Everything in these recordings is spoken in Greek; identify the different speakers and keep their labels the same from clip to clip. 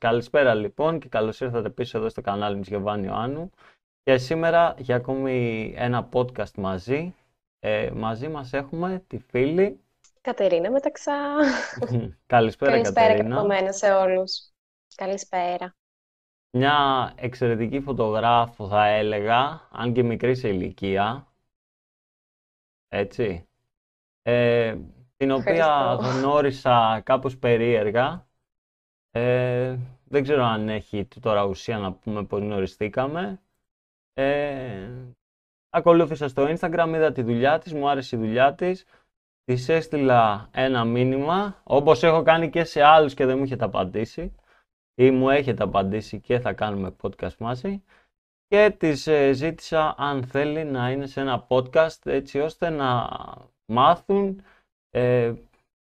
Speaker 1: Καλησπέρα λοιπόν και καλώς ήρθατε πίσω εδώ στο κανάλι μου Γιωβάνι Ιωάννου και σήμερα για ακόμη ένα podcast μαζί. Ε, μαζί μας έχουμε τη φίλη
Speaker 2: Κατερίνα Μεταξά.
Speaker 1: Καλησπέρα,
Speaker 2: Καλησπέρα
Speaker 1: Κατερίνα.
Speaker 2: σε όλους. Καλησπέρα.
Speaker 1: Μια εξαιρετική φωτογράφο θα έλεγα, αν και μικρή σε ηλικία. Έτσι. Ε, την οποία γνώρισα κάπως περίεργα. Ε, δεν ξέρω αν έχει τώρα ουσία να πούμε πώς γνωριστήκαμε. Ε, ακολούθησα στο Instagram, είδα τη δουλειά της, μου άρεσε η δουλειά της. Της έστειλα ένα μήνυμα, όπως έχω κάνει και σε άλλους και δεν μου έχετε απαντήσει. Ή μου έχετε απαντήσει και θα κάνουμε podcast μαζί. Και της ε, ζήτησα αν θέλει να είναι σε ένα podcast έτσι ώστε να μάθουν ε,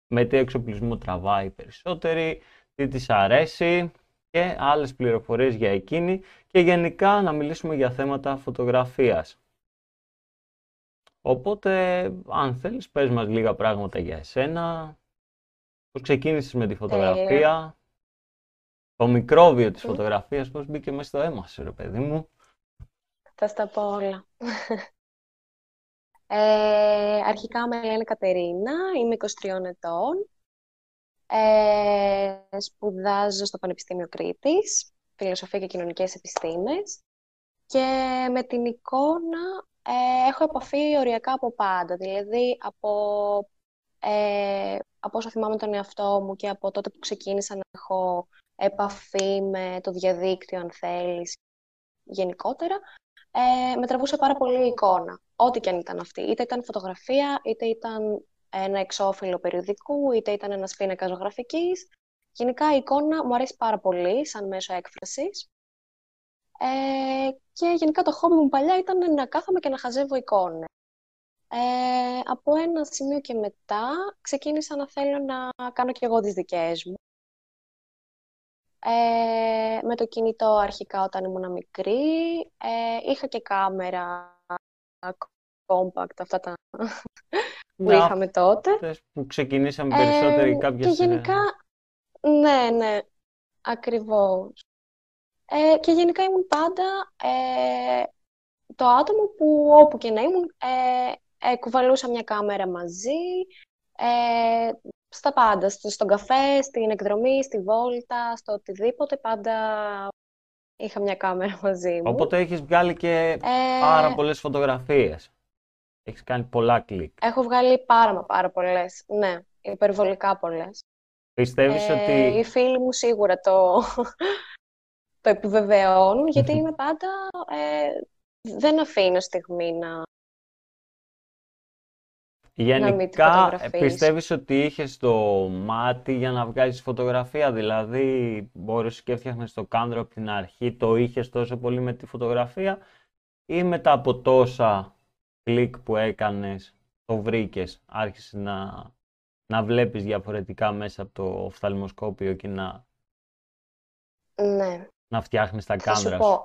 Speaker 1: με τι εξοπλισμό τραβάει περισσότεροι, τι της αρέσει και άλλες πληροφορίες για εκείνη και γενικά να μιλήσουμε για θέματα φωτογραφίας. Οπότε, αν θέλεις, πες μας λίγα πράγματα για εσένα, πώς ξεκίνησες με τη φωτογραφία, το μικρόβιο της φωτογραφίας, πώς μπήκε μέσα στο αίμα σου, ρε παιδί μου;
Speaker 2: Θα στα πω όλα. Ε, αρχικά με λένε Κατερίνα, είμαι 23 ετών. Ε, σπουδάζω στο Πανεπιστήμιο Κρήτης, Φιλοσοφία και Κοινωνικές Επιστήμες. Και με την εικόνα ε, έχω επαφή οριακά από πάντα. Δηλαδή, από, ε, από όσο θυμάμαι τον εαυτό μου και από τότε που ξεκίνησα να έχω επαφή με το διαδίκτυο, αν θέλεις, γενικότερα, ε, με τραβούσε πάρα πολύ η εικόνα, ό,τι και αν ήταν αυτή. Είτε ήταν φωτογραφία, είτε ήταν ένα εξώφυλλο περιοδικού, είτε ήταν ένας πίνακας ζωγραφικής. Γενικά η εικόνα μου αρέσει πάρα πολύ σαν μέσο έκφρασης. Ε, και γενικά το χόμπι μου παλιά ήταν να κάθομαι και να χαζεύω εικόνες. Ε, από ένα σημείο και μετά ξεκίνησα να θέλω να κάνω και εγώ τις δικές μου. Ε, με το κινητό αρχικά όταν ήμουν μικρή. Ε, είχα και κάμερα compact, αυτά τα που είχαμε τότε.
Speaker 1: Που ξεκινήσαμε περισσότεροι ε, κάποιες...
Speaker 2: Και γενικά, ναι, ναι, ακριβώς. Ε, και γενικά ήμουν πάντα ε, το άτομο που όπου και να ήμουν ε, ε κουβαλούσα μια κάμερα μαζί, ε, στα πάντα, στον καφέ, στην εκδρομή, στη βόλτα, στο οτιδήποτε, πάντα είχα μια κάμερα μαζί μου.
Speaker 1: Οπότε έχεις βγάλει και πάρα πολλές φωτογραφίες. Έχεις κάνει πολλά κλικ.
Speaker 2: Έχω βγάλει πάρα μα πάρα πολλές, ναι, υπερβολικά πολλές.
Speaker 1: Πιστεύεις ότι...
Speaker 2: Οι φίλοι μου σίγουρα το, το επιβεβαιώνουν, γιατί είμαι πάντα... Ε, δεν αφήνω στιγμή να...
Speaker 1: Γενικά, να πιστεύεις ότι είχες το μάτι για να βγάζεις φωτογραφία, δηλαδή μπορείς και έφτιαχνες το κάντρο από την αρχή, το είχες τόσο πολύ με τη φωτογραφία ή μετά από τόσα κλικ που έκανες, το βρήκες, άρχισες να, να βλέπεις διαφορετικά μέσα από το οφθαλμοσκόπιο και να...
Speaker 2: Ναι
Speaker 1: να φτιάχνεις τα κάμερα
Speaker 2: σου. πω,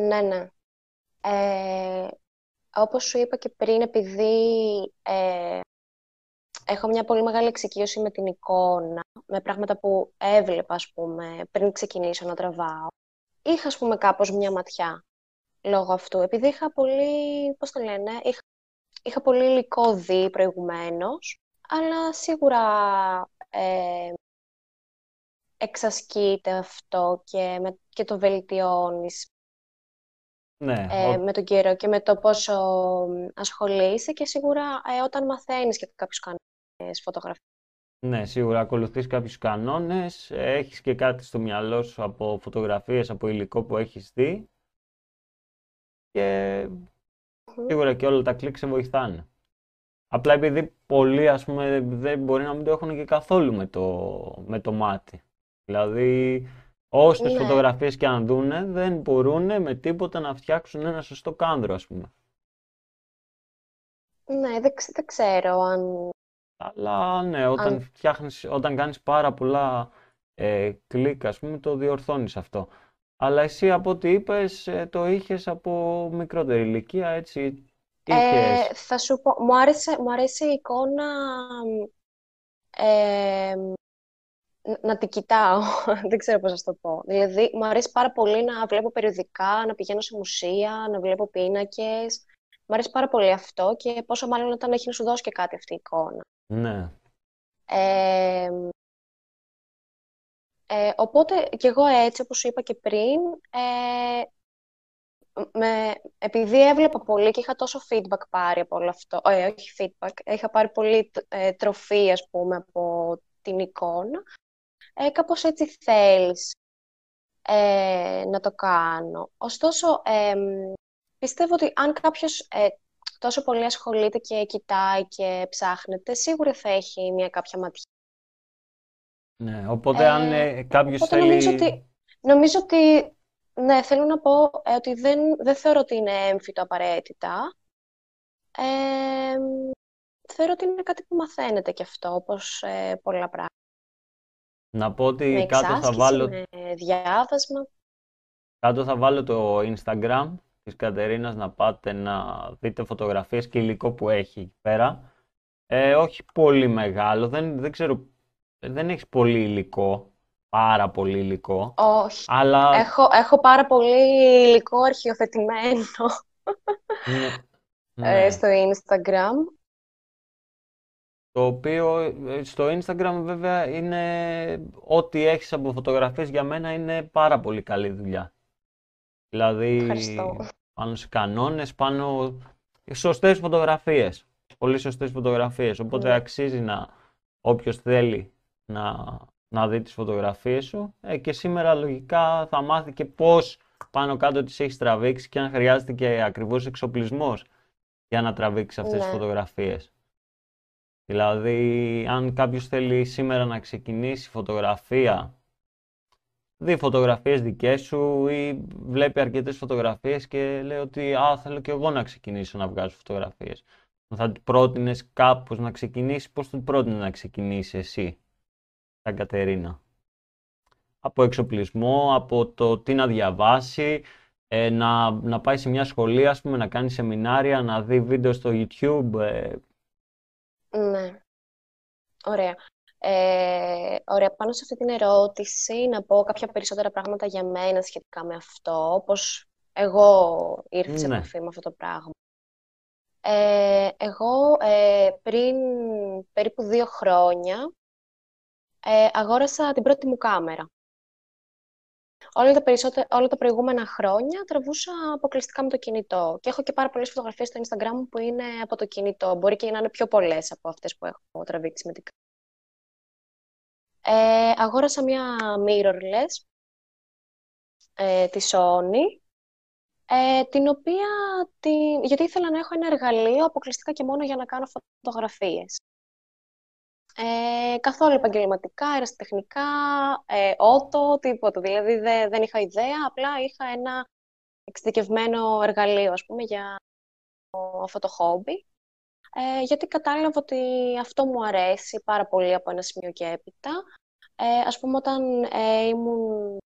Speaker 2: ναι, ναι. Ε, όπως σου είπα και πριν, επειδή ε, έχω μια πολύ μεγάλη εξοικείωση με την εικόνα, με πράγματα που έβλεπα, ας πούμε, πριν ξεκινήσω να τραβάω, είχα, ας πούμε, κάπως μια ματιά λόγω αυτού. Επειδή είχα πολύ, πώς το λένε, είχα, είχα πολύ υλικό δει προηγουμένως, αλλά σίγουρα ε, εξασκείται αυτό και, με, και το βελτιώνεις
Speaker 1: ναι,
Speaker 2: ε, με τον καιρό και με το πόσο ασχολείσαι και σίγουρα ε, όταν μαθαίνεις και κάποιους κανόνες φωτογραφίας.
Speaker 1: Ναι, σίγουρα ακολουθείς κάποιους κανόνες, έχεις και κάτι στο μυαλό σου από φωτογραφίες, από υλικό που έχεις δει και σίγουρα και όλα τα κλικ σε βοηθάνε. Απλά επειδή πολλοί ας πούμε δεν μπορεί να μην το έχουν και καθόλου με το, με το μάτι. Δηλαδή, όσες ναι. φωτογραφίες και αν δούνε, δεν μπορούν με τίποτα να φτιάξουν ένα σωστό κάνδρο, ας πούμε.
Speaker 2: Ναι, δεν, δεν ξέρω αν...
Speaker 1: Αλλά ναι, όταν, αν... φτιάχνεις, όταν κάνεις πάρα πολλά ε, κλικ, ας πούμε, το διορθώνεις αυτό. Αλλά εσύ από ό,τι είπες, ε, το είχες από μικρότερη ηλικία, έτσι,
Speaker 2: ε, θα σου πω, μου άρεσε, μου άρεσε η εικόνα ε, να την κοιτάω. Δεν ξέρω πώς να το πω. Δηλαδή, μου αρέσει πάρα πολύ να βλέπω περιοδικά, να πηγαίνω σε μουσεία, να βλέπω πίνακες. Μου αρέσει πάρα πολύ αυτό και πόσο μάλλον όταν έχει να σου δώσει και κάτι αυτή η εικόνα.
Speaker 1: Ναι.
Speaker 2: Ε, ε, οπότε και εγώ έτσι, όπως σου είπα και πριν, ε, με, επειδή έβλεπα πολύ και είχα τόσο feedback πάρει από όλο αυτό, ε, όχι feedback, είχα πάρει πολύ ε, τροφή, ας πούμε, από την εικόνα, ε, κάπως έτσι θέλεις ε, να το κάνω. Ωστόσο, ε, πιστεύω ότι αν κάποιος ε, τόσο πολύ ασχολείται και κοιτάει και ψάχνεται, σίγουρα θα έχει μια κάποια ματιά.
Speaker 1: Ναι, οπότε αν ε, κάποιος
Speaker 2: οπότε
Speaker 1: θέλει...
Speaker 2: Νομίζω ότι, νομίζω ότι, ναι, θέλω να πω ε, ότι δεν, δεν θεωρώ ότι είναι έμφυτο απαραίτητα. Ε, θεωρώ ότι είναι κάτι που μαθαίνεται και αυτό, όπως ε, πολλά πράγματα.
Speaker 1: Να πω ότι
Speaker 2: Με
Speaker 1: κάτω θα
Speaker 2: εξάσκηση,
Speaker 1: βάλω,
Speaker 2: με διάβασμα.
Speaker 1: κάτω θα βάλω το Instagram της Κατερίνας να πάτε να δείτε φωτογραφίες και υλικό που έχει εκεί πέρα. Ε, όχι πολύ μεγάλο, δεν, δεν ξέρω, δεν έχεις πολύ υλικό, πάρα πολύ υλικό,
Speaker 2: Όχι.
Speaker 1: αλλά
Speaker 2: Έχω, έχω πάρα πολύ υλικό αρχιοθετημένο
Speaker 1: ναι,
Speaker 2: ε,
Speaker 1: ναι.
Speaker 2: στο Instagram.
Speaker 1: Το οποίο ε, στο Instagram βέβαια είναι ό,τι έχεις από φωτογραφίες για μένα είναι πάρα πολύ καλή δουλειά. Δηλαδή
Speaker 2: Ευχαριστώ.
Speaker 1: πάνω σε κανόνες, πάνω σωστές φωτογραφίες. Πολύ σωστές φωτογραφίες. Οπότε
Speaker 2: Ναι.
Speaker 1: αξίζει να όποιος θέλει να, να δει τις φωτογραφίες σου. Ε, και σήμερα λογικά θα μάθει και πώς πάνω κάτω τις έχεις τραβήξει και αν χρειάζεται και ακριβώς εξοπλισμός για να τραβήξεις αυτές τις
Speaker 2: Ναι.
Speaker 1: φωτογραφίες. Δηλαδή, αν κάποιος θέλει σήμερα να ξεκινήσει φωτογραφία, δει φωτογραφίες δικές σου ή βλέπει αρκετές φωτογραφίες και λέει ότι «Α, θέλω και εγώ να ξεκινήσω να βγάζω φωτογραφίες». Θα του πρότεινες κάπως να ξεκινήσεις, πώς του πρότεινες να ξεκινήσεις εσύ, σαν Κατερίνα. Από εξοπλισμό, από το τι να διαβάσει, ε, να, να πάει σε μια σχολή, ας πούμε, να κάνει σεμινάρια, να δει βίντεο στο YouTube, ε,
Speaker 2: Ναι. Ωραία. Ε, ωραία, πάνω σε αυτή την ερώτηση να πω κάποια περισσότερα πράγματα για μένα σχετικά με αυτό, πώς εγώ ήρθα σε
Speaker 1: Ναι.
Speaker 2: επαφή με αυτό το πράγμα. Ε, εγώ ε, πριν περίπου δύο χρόνια ε, αγόρασα την πρώτη μου κάμερα. Όλα τα, περισσότερα, όλα τα προηγούμενα χρόνια τραβούσα αποκλειστικά με το κινητό. Και έχω και πάρα πολλές φωτογραφίες στο Instagram μου που είναι από το κινητό. Μπορεί και να είναι πιο πολλές από αυτές που έχω τραβήξει με την κάμερα. Ε, αγόρασα μια mirrorless ε, τη Sony, ε, την οποία, τη, γιατί ήθελα να έχω ένα εργαλείο αποκλειστικά και μόνο για να κάνω φωτογραφίες. Ε, καθόλου επαγγελματικά, αεραστεχνικά, ε, ότο, τίποτα. Δηλαδή δε- δεν είχα ιδέα, απλά είχα ένα εξειδικευμένο εργαλείο, ας πούμε, για αυτό το χόμπι. Ε, γιατί κατάλαβα ότι αυτό μου αρέσει πάρα πολύ από ένα σημείο και έπειτα. Ε, ας πούμε, όταν ε, ήμουν ε,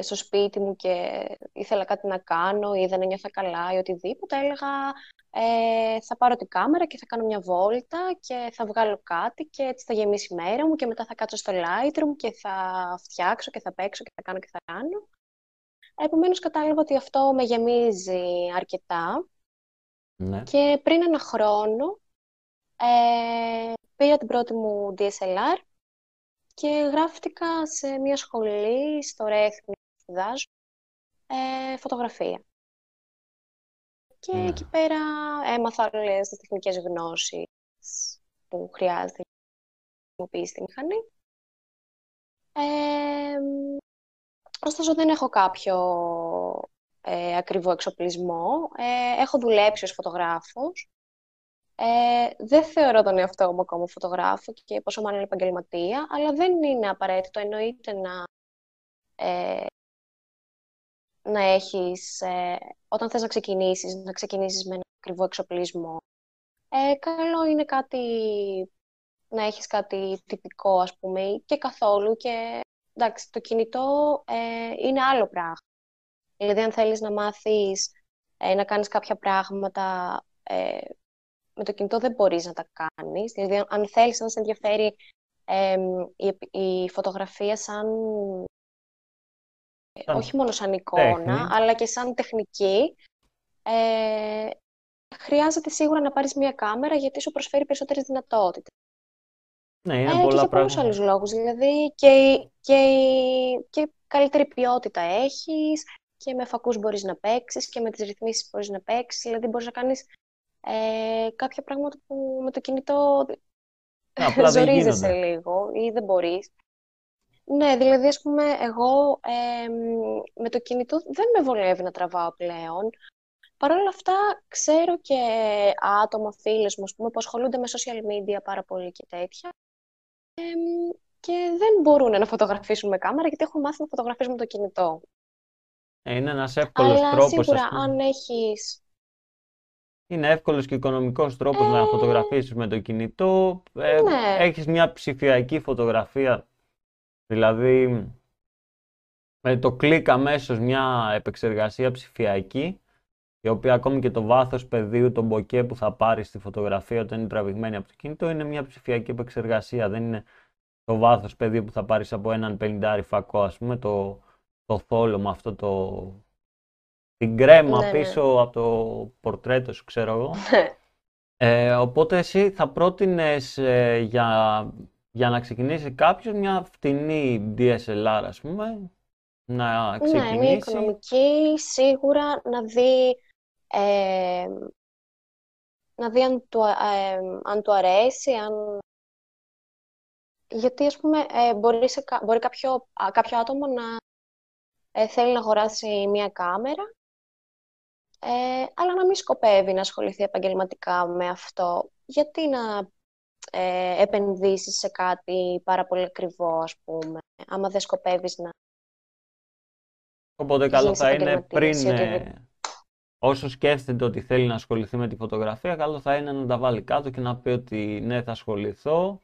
Speaker 2: στο σπίτι μου και ήθελα κάτι να κάνω ή δεν ένιωθα καλά ή οτιδήποτε, έλεγα ε, θα πάρω την κάμερα και θα κάνω μια βόλτα και θα βγάλω κάτι και έτσι θα γεμίσει η μέρα μου και μετά θα κάτσω στο Lightroom και θα φτιάξω και θα παίξω και θα κάνω και θα κάνω. Επομένως κατάλαβα ότι αυτό με γεμίζει αρκετά
Speaker 1: ναι.
Speaker 2: και πριν ένα χρόνο ε, πήρα την πρώτη μου DSLR και γράφτηκα σε μια σχολή στο Ρέθμι που σπουδάζω ε, φωτογραφία. Και
Speaker 1: Ναι.
Speaker 2: εκεί πέρα έμαθα όλες τις τεχνικές γνώσεις που χρειάζεται για να χρησιμοποιήσει τη μηχανή. Ε, ωστόσο δεν έχω κάποιο ε, ακριβό εξοπλισμό. Ε, έχω δουλέψει ως φωτογράφος. Ε, δεν θεωρώ τον εαυτό μου ακόμα φωτογράφο και πόσο μάλλον επαγγελματία, αλλά δεν είναι απαραίτητο. Εννοείται να, ε, να έχεις, ε, όταν θες να ξεκινήσεις, να ξεκινήσεις με ένα ακριβό εξοπλισμό. Ε, καλό είναι κάτι, να έχεις κάτι τυπικό, ας πούμε, και καθόλου. Και εντάξει, το κινητό ε, είναι άλλο πράγμα. Δηλαδή, αν θέλεις να μάθεις ε, να κάνεις κάποια πράγματα ε, με το κινητό δεν μπορείς να τα κάνεις. Δηλαδή, αν θέλεις, αν σε ενδιαφέρει η, η φωτογραφία σαν
Speaker 1: Σαν
Speaker 2: όχι μόνο σαν εικόνα,
Speaker 1: τέχνη.
Speaker 2: αλλά και σαν τεχνική, ε, χρειάζεται σίγουρα να πάρεις μία κάμερα γιατί σου προσφέρει περισσότερες δυνατότητες.
Speaker 1: Ναι, είναι
Speaker 2: Ε, και
Speaker 1: πολλά
Speaker 2: για πολλούς
Speaker 1: πράγματα.
Speaker 2: άλλους λόγους. Δηλαδή και, η- και, η- και καλύτερη ποιότητα έχεις και με φακούς μπορείς να παίξεις και με τις ρυθμίσεις μπορείς να παίξεις. Δηλαδή μπορείς να κάνεις ε, κάποια πράγματα που με το κινητό
Speaker 1: Ναι, απλά δεν
Speaker 2: ζορίζεσαι
Speaker 1: γίνονται.
Speaker 2: λίγο ή δεν μπορείς. Ναι, δηλαδή ας πούμε εγώ ε, με το κινητό δεν με βολεύει να τραβάω πλέον. Παρ' όλα αυτά ξέρω και άτομα, φίλες μου, ας πούμε, που ασχολούνται με social media πάρα πολύ και τέτοια ε, και δεν μπορούν να φωτογραφίσουν με κάμερα γιατί έχουν μάθει να φωτογραφίζουν με το κινητό.
Speaker 1: Ε, Είναι ένας εύκολος
Speaker 2: Αλλά
Speaker 1: τρόπος,
Speaker 2: σίγουρα
Speaker 1: ας πούμε.
Speaker 2: αν έχεις...
Speaker 1: Είναι εύκολος και οικονομικός τρόπος να
Speaker 2: Ε,
Speaker 1: φωτογραφίσεις με το κινητό. Ε,
Speaker 2: ναι.
Speaker 1: Έχεις μια ψηφιακή φωτογραφία, δηλαδή με το κλικ αμέσως μια επεξεργασία ψηφιακή, η οποία ακόμη και το βάθος πεδίου, το μποκέ που θα πάρεις στη φωτογραφία όταν είναι τραβηγμένη από το κινητό, είναι μια ψηφιακή επεξεργασία. Δεν είναι το βάθος πεδίου που θα πάρεις από έναν 50 φακό, ας πούμε, το, το θόλο με αυτό το... την κρέμα
Speaker 2: Ναι, ναι.
Speaker 1: πίσω από το πορτρέτο σου, ξέρω εγώ. Ε, οπότε εσύ θα πρότεινες ε, για, για να ξεκινήσει κάποιος μια φτηνή DSLR, ας πούμε, να
Speaker 2: Ναι, μια
Speaker 1: ξεκινήσει.
Speaker 2: οικονομική, σίγουρα να δει, ε, να δει αν του, α- ε, αν του αρέσει, αν... γιατί ας πούμε ε, μπορεί, σε, κα- μπορεί κάποιο, α, κάποιο άτομο να ε, θέλει να αγοράσει μια κάμερα, ε, αλλά να μην σκοπεύει να ασχοληθεί επαγγελματικά με αυτό. Γιατί να ε, επενδύσεις σε κάτι πάρα πολύ ακριβό, ας πούμε, άμα δεν σκοπεύεις να
Speaker 1: Οπότε καλό
Speaker 2: γίνεις
Speaker 1: θα είναι
Speaker 2: επαγγελματίας
Speaker 1: πριν,
Speaker 2: ή
Speaker 1: ε,
Speaker 2: οτιδήποτε.
Speaker 1: όσο σκέφτεται ότι θέλει να ασχοληθεί με τη φωτογραφία, καλό θα είναι να τα βάλει κάτω και να πει ότι ναι, θα ασχοληθώ,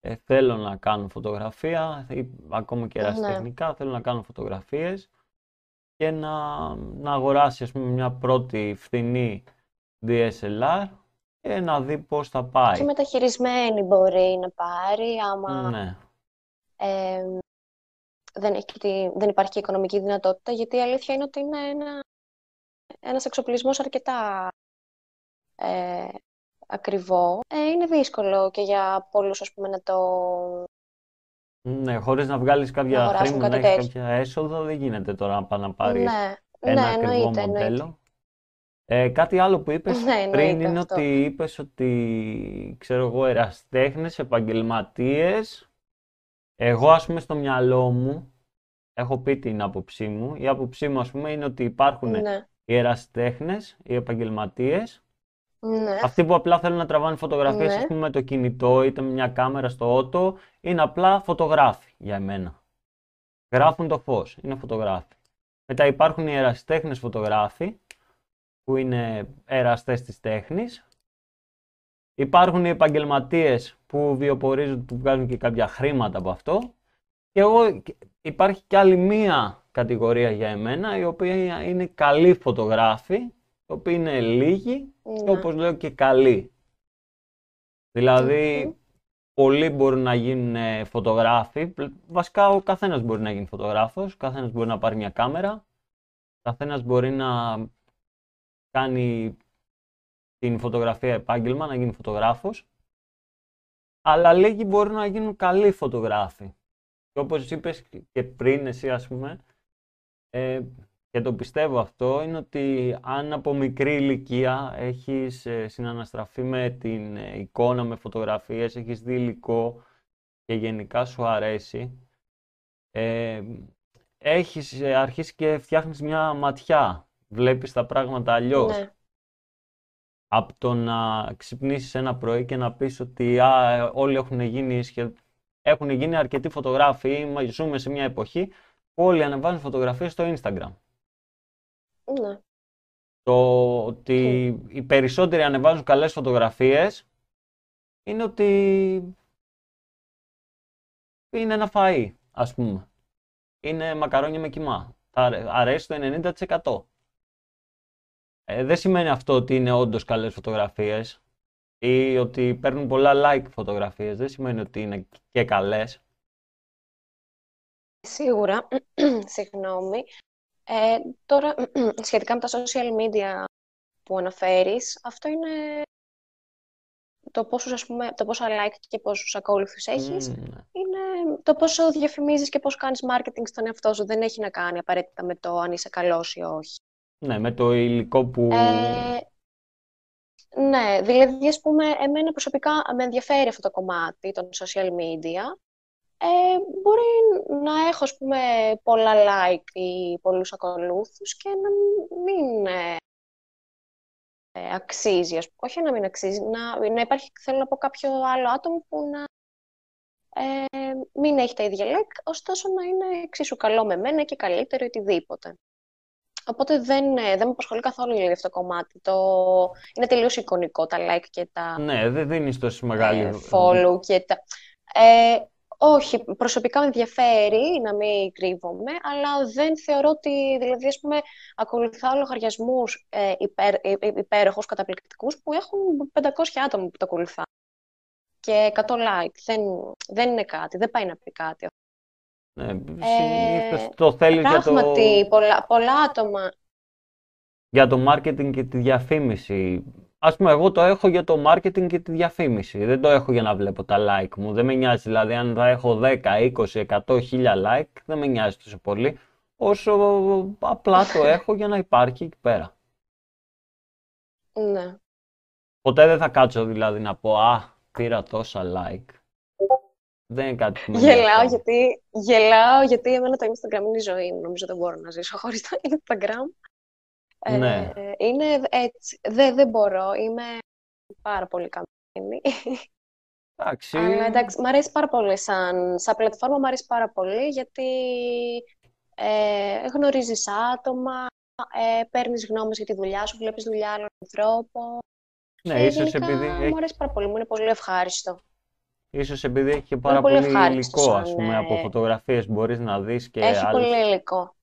Speaker 1: ε, θέλω να κάνω φωτογραφία, ή ακόμα και
Speaker 2: Ναι.
Speaker 1: ερασιτεχνικά, θέλω να κάνω φωτογραφίες και να, να αγοράσει ας πούμε μια πρώτη φθηνή DSLR και να δει πώς θα
Speaker 2: Και
Speaker 1: πάει.
Speaker 2: μεταχειρισμένη μπορεί να πάρει, άμα
Speaker 1: Ναι.
Speaker 2: ε, δεν, έχει και τη- δεν υπάρχει και οικονομική δυνατότητα, γιατί η αλήθεια είναι ότι είναι ένα, ένας εξοπλισμός αρκετά ε, ακριβό. Ε, είναι δύσκολο και για πολλούς, ας πούμε, να το...
Speaker 1: Ναι, χωρίς να βγάλεις
Speaker 2: Να
Speaker 1: κάποια
Speaker 2: αγοράσουν
Speaker 1: χρήματα, να
Speaker 2: κάτι
Speaker 1: έχεις
Speaker 2: τέτοιο.
Speaker 1: κάποια έσοδο, δεν γίνεται τώρα να πας να πάρεις
Speaker 2: Ναι,
Speaker 1: ένα
Speaker 2: ναι,
Speaker 1: ακριβό
Speaker 2: εννοείται, εννοείται.
Speaker 1: μοντέλο. Ε, κάτι άλλο που είπες
Speaker 2: Ναι,
Speaker 1: πριν
Speaker 2: εννοείται
Speaker 1: είναι
Speaker 2: αυτό.
Speaker 1: ότι είπες ότι, ξέρω εγώ, ερασιτέχνες, επαγγελματίες. Εγώ, ας πούμε, στο μυαλό μου, έχω πει την άποψή μου. Η άποψή μου, ας πούμε, είναι ότι υπάρχουν
Speaker 2: Ναι,
Speaker 1: οι ερασιτέχνες, οι επαγγελματίες,
Speaker 2: ναι,
Speaker 1: αυτοί που απλά θέλουν να τραβάνε φωτογραφίες, ας
Speaker 2: ναι,
Speaker 1: πούμε, με το κινητό είτε με μια κάμερα στο ότο, είναι απλά φωτογράφοι για εμένα. Γράφουν το φως, είναι φωτογράφοι. Μετά υπάρχουν οι ερασιτέχνες φωτογράφοι, που είναι εραστές της τέχνης. Υπάρχουν οι επαγγελματίες που βιοπορίζονται, που βγάζουν και κάποια χρήματα από αυτό. Και εγώ, υπάρχει και άλλη μία κατηγορία για εμένα, η οποία είναι καλοί φωτογράφοι, οι οποίοι είναι λίγοι και
Speaker 2: ναι.
Speaker 1: όπως λέω και καλοί. Δηλαδή,
Speaker 2: Μμμ.
Speaker 1: πολλοί μπορούν να γίνουν ε, φωτογράφοι. Πλ- Βασικά, ο καθένας μπορεί να γίνει φωτογράφος, ο καθένας μπορεί να πάρει μια κάμερα, ο καθένας μπορεί να κάνει την φωτογραφία επάγγελμα, να γίνει φωτογράφος. Αλλά λίγοι μπορούν να γίνουν καλοί φωτογράφοι. Και όπως είπες και πριν εσύ, ας πούμε, ε, και το πιστεύω αυτό, είναι ότι αν από μικρή ηλικία έχεις ε, συναναστραφεί με την ε, εικόνα, με φωτογραφίες, έχεις δει υλικό και γενικά σου αρέσει, ε, έχεις ε, αρχίσεις και φτιάχνεις μια ματιά, βλέπεις τα πράγματα αλλιώς.
Speaker 2: Ναι,
Speaker 1: Από το να ξυπνήσεις ένα πρωί και να πεις ότι α, ε, όλοι έχουν γίνει, σχε- έχουν γίνει αρκετοί φωτογράφοι, μα ζούμε σε μια εποχή που όλοι ανεβάζουν φωτογραφίες στο Instagram.
Speaker 2: Ναι.
Speaker 1: Το ότι οι περισσότεροι ανεβάζουν καλές φωτογραφίες είναι ότι είναι ένα φαΐ, ας πούμε. Είναι μακαρόνια με κιμά. Θα αρέ- αρέσει το 90%. Ε, δεν σημαίνει αυτό ότι είναι όντως καλές φωτογραφίες. ή ότι παίρνουν πολλά like φωτογραφίες. Δεν σημαίνει ότι είναι και καλές.
Speaker 2: Σίγουρα, συγγνώμη. Ε, τώρα, σχετικά με τα social media που αναφέρεις, αυτό είναι το, πόσους, ας πούμε, το πόσα like και πόσους ακόλουθους έχεις,
Speaker 1: Ναι.
Speaker 2: είναι το πόσο διαφημίζεις και πώς κάνεις marketing στον εαυτό σου. Δεν έχει να κάνει απαραίτητα με το αν είσαι καλός ή όχι.
Speaker 1: Ναι, με το υλικό που...
Speaker 2: Ε, ναι, δηλαδή, ας πούμε, εμένα προσωπικά με ενδιαφέρει αυτό το κομμάτι των social media. Ε, μπορεί να έχω, ας πούμε, πολλά like ή πολλούς ακολούθους και να μην ε, ε, αξίζει, ας πούμε. όχι να μην αξίζει, να, να υπάρχει, θέλω να πω, κάποιο άλλο άτομο που να ε, μην έχει τα ίδια like, ωστόσο να είναι εξίσου καλό με μένα και καλύτερο οτιδήποτε. Οπότε δεν, ε, δεν με απασχολεί καθόλου δηλαδή, αυτό το κομμάτι. Το... Είναι τελείως εικονικό τα like και τα
Speaker 1: Ναι, δεν δίνεις τόσο μεγάλη...
Speaker 2: ε, follow και τα... Ε, όχι, προσωπικά με ενδιαφέρει να μην κρύβομαι, αλλά δεν θεωρώ ότι, δηλαδή, ας πούμε, ακολουθάω λογαριασμούς ε, υπέρ, ε, ε, υπέροχους, καταπληκτικούς, που έχουν 500 άτομα που το ακολουθά. Και 100 like. Δεν, δεν είναι κάτι, δεν πάει να πει κάτι.
Speaker 1: Ναι,
Speaker 2: Ε,
Speaker 1: συνήθως το θέλεις για το,
Speaker 2: Πράγματι, πολλά, πολλά άτομα
Speaker 1: για το marketing και τη διαφήμιση. Ας πούμε, εγώ το έχω για το marketing και τη διαφήμιση. Δεν το έχω για να βλέπω τα like μου. Δεν με νοιάζει, δηλαδή, αν θα έχω 10, 20, 100, 1000 like, δεν με νοιάζει τόσο πολύ, όσο απλά το έχω για να υπάρχει εκεί πέρα.
Speaker 2: Ναι.
Speaker 1: Ποτέ δεν θα κάτσω, δηλαδή, να πω, α, πήρα τόσα like. Δεν είναι κάτι που με
Speaker 2: Γελάω
Speaker 1: ενδιαφέρει.
Speaker 2: γιατί, γελάω γιατί εμένα το Instagram είναι η ζωή μου. Νομίζω δεν μπορώ να ζήσω χωρίς το Instagram.
Speaker 1: Ναι.
Speaker 2: Ε, είναι έτσι. Δεν, δεν μπορώ. Είμαι πάρα πολύ καμένη.
Speaker 1: Εντάξει,
Speaker 2: Αλλά εντάξει, μ' αρέσει πάρα πολύ σαν, σαν πλατφόρμα, μ' αρέσει πάρα πολύ γιατί ε, γνωρίζεις άτομα, ε, παίρνεις γνώμες για τη δουλειά σου, βλέπεις δουλειά άλλων ανθρώπων.
Speaker 1: ναι,
Speaker 2: και
Speaker 1: ίσως
Speaker 2: γενικά
Speaker 1: επειδή έχει
Speaker 2: μου αρέσει πάρα πολύ, μου είναι πολύ ευχάριστο.
Speaker 1: Ίσως επειδή έχει και πάρα
Speaker 2: πολύ
Speaker 1: πολύ
Speaker 2: ευχάριστο
Speaker 1: υλικό,
Speaker 2: σαν,
Speaker 1: ας πούμε, από
Speaker 2: ε,
Speaker 1: φωτογραφίες μπορείς να δεις και
Speaker 2: Έχει
Speaker 1: άλλες...
Speaker 2: πολύ υλικό.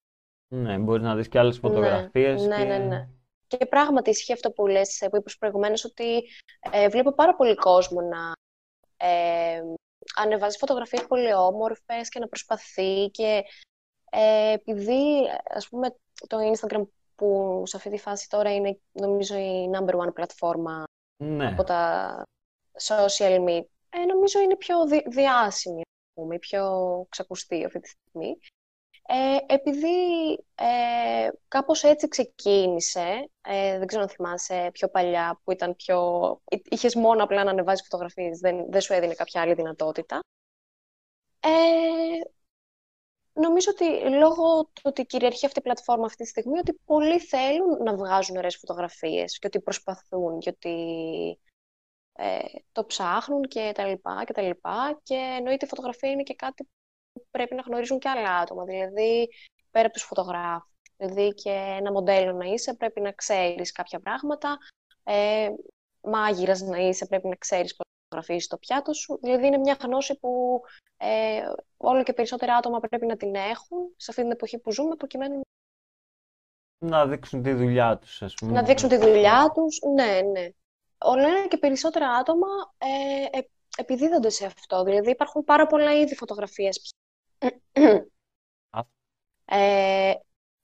Speaker 1: Ναι, μπορείς να δεις και άλλες φωτογραφίες
Speaker 2: ναι,
Speaker 1: και...
Speaker 2: ναι, ναι. Και πράγματι ισχύει αυτό που λες, ε, που είπες προηγουμένως, ότι ε, βλέπω πάρα πολύ κόσμο να ε, ανεβάζει φωτογραφίες πολύ όμορφες και να προσπαθεί και ε, επειδή, ας πούμε, το Instagram που σε αυτή τη φάση τώρα είναι, νομίζω, η number one πλατφόρμα
Speaker 1: Ναι,
Speaker 2: από τα social media, ε, νομίζω είναι πιο δι- διάσημη, ας πούμε, πιο ξακουστή αυτή τη στιγμή. Ε, επειδή ε, κάπως έτσι ξεκίνησε, ε, δεν ξέρω αν θυμάσαι πιο παλιά που ήταν πιο... εί- Είχες μόνο απλά να ανεβάζεις φωτογραφίες, δεν, δεν σου έδινε κάποια άλλη δυνατότητα. Ε, νομίζω ότι λόγω του ότι κυριαρχεί αυτή η πλατφόρμα αυτή τη στιγμή, ότι πολλοί θέλουν να βγάζουν ωραίες φωτογραφίες και ότι προσπαθούν και ότι ε, το ψάχνουν και τα λοιπά και τα λοιπά και εννοείται η φωτογραφία είναι και κάτι που πρέπει να γνωρίζουν και άλλα άτομα, δηλαδή πέρα από τους φωτογράφους. Δηλαδή και ένα μοντέλο να είσαι πρέπει να ξέρεις κάποια πράγματα, ε, μάγειρας να είσαι πρέπει να ξέρεις πώς να φωτογραφίσεις το πιάτο σου. Δηλαδή είναι μια γνώση που ε, όλο και περισσότερα άτομα πρέπει να την έχουν σε αυτή την εποχή που ζούμε προκειμένου
Speaker 1: να δείξουν τη δουλειά τους, ας πούμε.
Speaker 2: να δείξουν τη δουλειά τους. Ναι, ναι. Όλο ένα και περισσότερα άτομα ε, ε, επιδίδονται σε αυτό. Δηλαδή υπάρχουν πάρα πολλά είδη φωτογραφίες πια.
Speaker 1: Α.
Speaker 2: ε,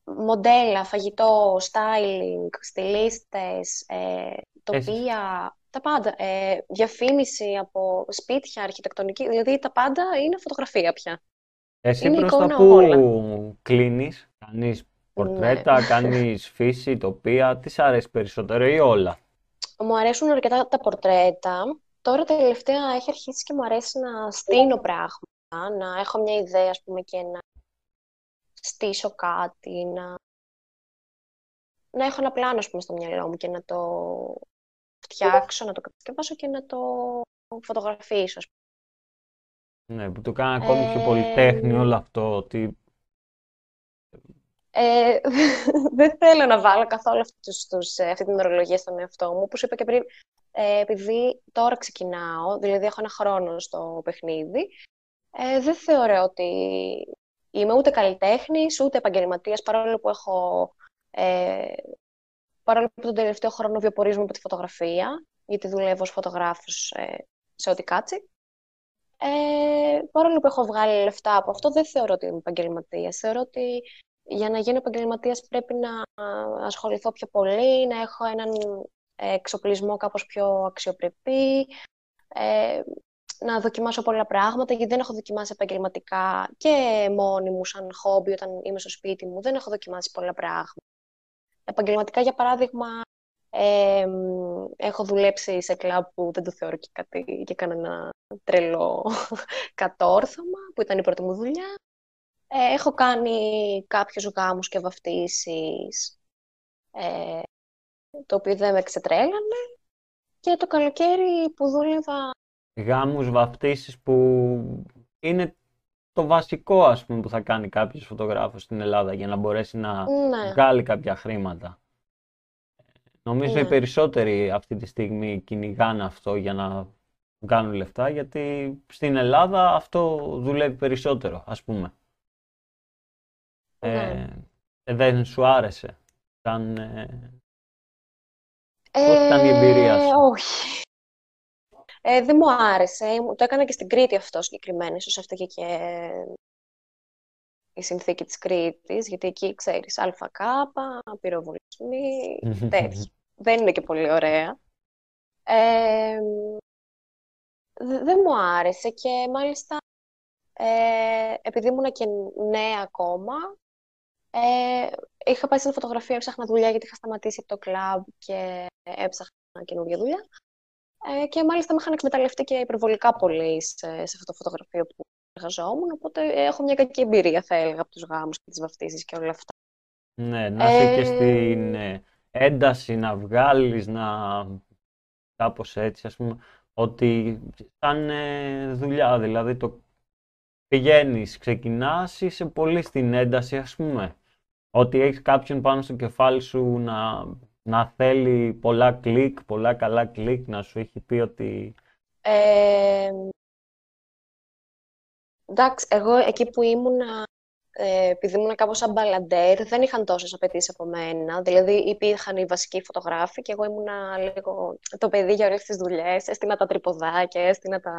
Speaker 2: μοντέλα, φαγητό, styling, στυλίστες, ε, τοπία, τα πάντα. Ε, διαφήμιση από σπίτια, αρχιτεκτονική, δηλαδή τα πάντα είναι φωτογραφία πια.
Speaker 1: Εσύ
Speaker 2: είναι
Speaker 1: προς τα
Speaker 2: εικόνα
Speaker 1: πού
Speaker 2: όλα.
Speaker 1: κλείνεις, κάνεις
Speaker 2: Ναι.
Speaker 1: πορτρέτα, κάνεις φύση, τοπία, τις σ' αρέσει περισσότερο ή όλα;
Speaker 2: Μου αρέσουν αρκετά τα πορτρέτα. Τώρα τελευταία έχει αρχίσει και μου αρέσει να στείνω πράγματα, να έχω μια ιδέα, ας πούμε, και να στήσω κάτι, να, να έχω ένα πλάνο, ας πούμε, στο μυαλό μου και να το φτιάξω, να το κατασκευάσω και να το φωτογραφίσω, ας πούμε.
Speaker 1: Ναι, που το κάνει ακόμη πιο
Speaker 2: Ε,
Speaker 1: πολυτέχνη όλο αυτό, ότι
Speaker 2: Ε, δεν θέλω να βάλω καθόλου αυτούς, τους, ε, αυτή την ορολογία στον εαυτό μου. Όπως είπα και πριν, ε, επειδή τώρα ξεκινάω, δηλαδή έχω ένα χρόνο στο παιχνίδι, ε, δεν θεωρώ ότι είμαι ούτε καλλιτέχνης, ούτε επαγγελματίας, παρόλο που έχω... Ε, παρόλο που τον τελευταίο χρόνο βιοπορίζομαι από τη φωτογραφία, γιατί δουλεύω ως φωτογράφος ε, σε ό,τι κάτσει. Ε, παρόλο που έχω βγάλει λεφτά από αυτό, δεν θεωρώ ότι είμαι επαγγελματίας. Θεωρώ ότι για να γίνω επαγγελματίας πρέπει να ασχοληθώ πιο πολύ, να έχω έναν εξοπλισμό κάπως πιο αξιοπρεπή, ε, να δοκιμάσω πολλά πράγματα, γιατί δεν έχω δοκιμάσει επαγγελματικά και μόνη μου σαν χόμπι όταν είμαι στο σπίτι μου. Δεν έχω δοκιμάσει πολλά πράγματα. Επαγγελματικά, για παράδειγμα, ε, έχω δουλέψει σε κλαμπ που δεν το θεωρώ και κάτι και κανένα τρελό κατόρθωμα, που ήταν η πρώτη μου δουλειά. Ε, έχω κάνει κάποιους γάμους και βαφτίσεις, ε, το οποίο δεν με ξετρέλανε. Και το καλοκαίρι που δούλευα...
Speaker 1: Γάμους, βαφτίσεις που είναι το βασικό, ας πούμε, που θα κάνει κάποιος φωτογράφος στην Ελλάδα για να μπορέσει να ναι. βγάλει κάποια χρήματα. Νομίζω οι ναι. περισσότεροι αυτή τη στιγμή κυνηγάνε αυτό για να κάνουν λεφτά, γιατί στην Ελλάδα αυτό δουλεύει περισσότερο, ας πούμε. Ναι. Ε, δεν σου άρεσε σαν... Ε, πώς ήταν η εμπειρία σου;
Speaker 2: Όχι. Ε, δεν μου άρεσε. Το έκανα και στην Κρήτη αυτό συγκεκριμένα. Ίσως αυτό και, και η συνθήκη της Κρήτης, γιατί εκεί ξέρεις ΑΚ, πυροβολισμοί, τέτοια. δεν είναι και πολύ ωραία. Ε, δεν μου άρεσε και μάλιστα ε, επειδή ήμουν και νέα ακόμα, ε, είχα πάει στην φωτογραφία, έψαχνα δουλειά γιατί είχα σταματήσει από το κλαμπ και έψαχνα καινούργια δουλειά. Ε, και μάλιστα με είχαν εκμεταλλευτεί και υπερβολικά πολύ σε, σε αυτό το φωτογραφείο που εργαζόμουν, οπότε έχω μια κακή εμπειρία, θα έλεγα, από τους γάμους και τις βαφτίσεις και όλα αυτά.
Speaker 1: Ναι, να είσαι και στην ε, ένταση να βγάλεις, να κάπως έτσι, ας πούμε, ότι σαν ε, δουλειά, δηλαδή το πηγαίνεις, ξεκινάς, είσαι πολύ στην ένταση, ας πούμε. Ότι έχεις κάποιον πάνω στο κεφάλι σου να, να θέλει πολλά κλικ, πολλά καλά κλικ, να σου έχει πει ότι...
Speaker 2: Ε, εντάξει, εγώ εκεί που ήμουνα ε, επειδή ήμουν κάπως σαν μπαλαντέρ, δεν είχαν τόσες απαιτήσεις από μένα. Δηλαδή, υπήρχαν οι βασικοί φωτογράφοι και εγώ ήμουν λίγο το παιδί για όλες τις δουλειές. Έστεινα τα τρυποδάκια, έστεινα τα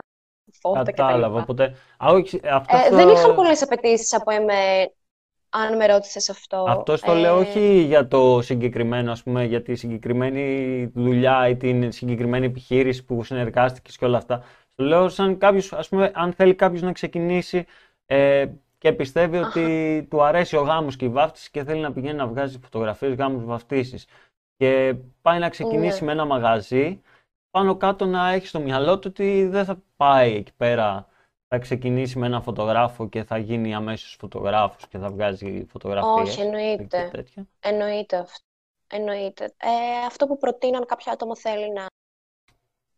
Speaker 2: φώτα
Speaker 1: Κατάλαβα, οπότε...
Speaker 2: ε, Δεν είχαν πολλές απαιτήσεις από εμένα, αν με ρώτησες αυτό.
Speaker 1: Αυτός το λέω ε, όχι για το συγκεκριμένο, ας πούμε, για τη συγκεκριμένη δουλειά ή την συγκεκριμένη επιχείρηση που συνεργάστηκες και όλα αυτά. Το λέω σαν κάποιος, ας πούμε, αν θέλει κάποιος να ξεκινήσει ε, και πιστεύει ότι του αρέσει ο γάμος και η βάφτιση και θέλει να πηγαίνει να βγάζει φωτογραφίες γάμους βαφτίσεις και πάει να ξεκινήσει ναι. με ένα μαγαζί, πάνω κάτω να έχει στο μυαλό του ότι δεν θα πάει εκεί πέρα, θα ξεκινήσει με ένα φωτογράφο και θα γίνει αμέσως φωτογράφος και θα βγάζει φωτογραφίες.
Speaker 2: Όχι, εννοείται. Εννοείται αυτό. Εννοείται. Ε, αυτό που προτείναν κάποιο άτομο θέλει να,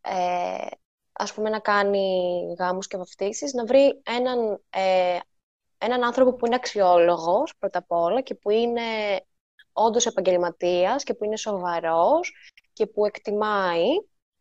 Speaker 2: ε, ας πούμε, να κάνει γάμους και βαφτίσεις, να βρει έναν ε, έναν άνθρωπο που είναι αξιόλογος πρώτα απ' όλα και που είναι όντως επαγγελματίας και που είναι σοβαρός και που εκτιμάει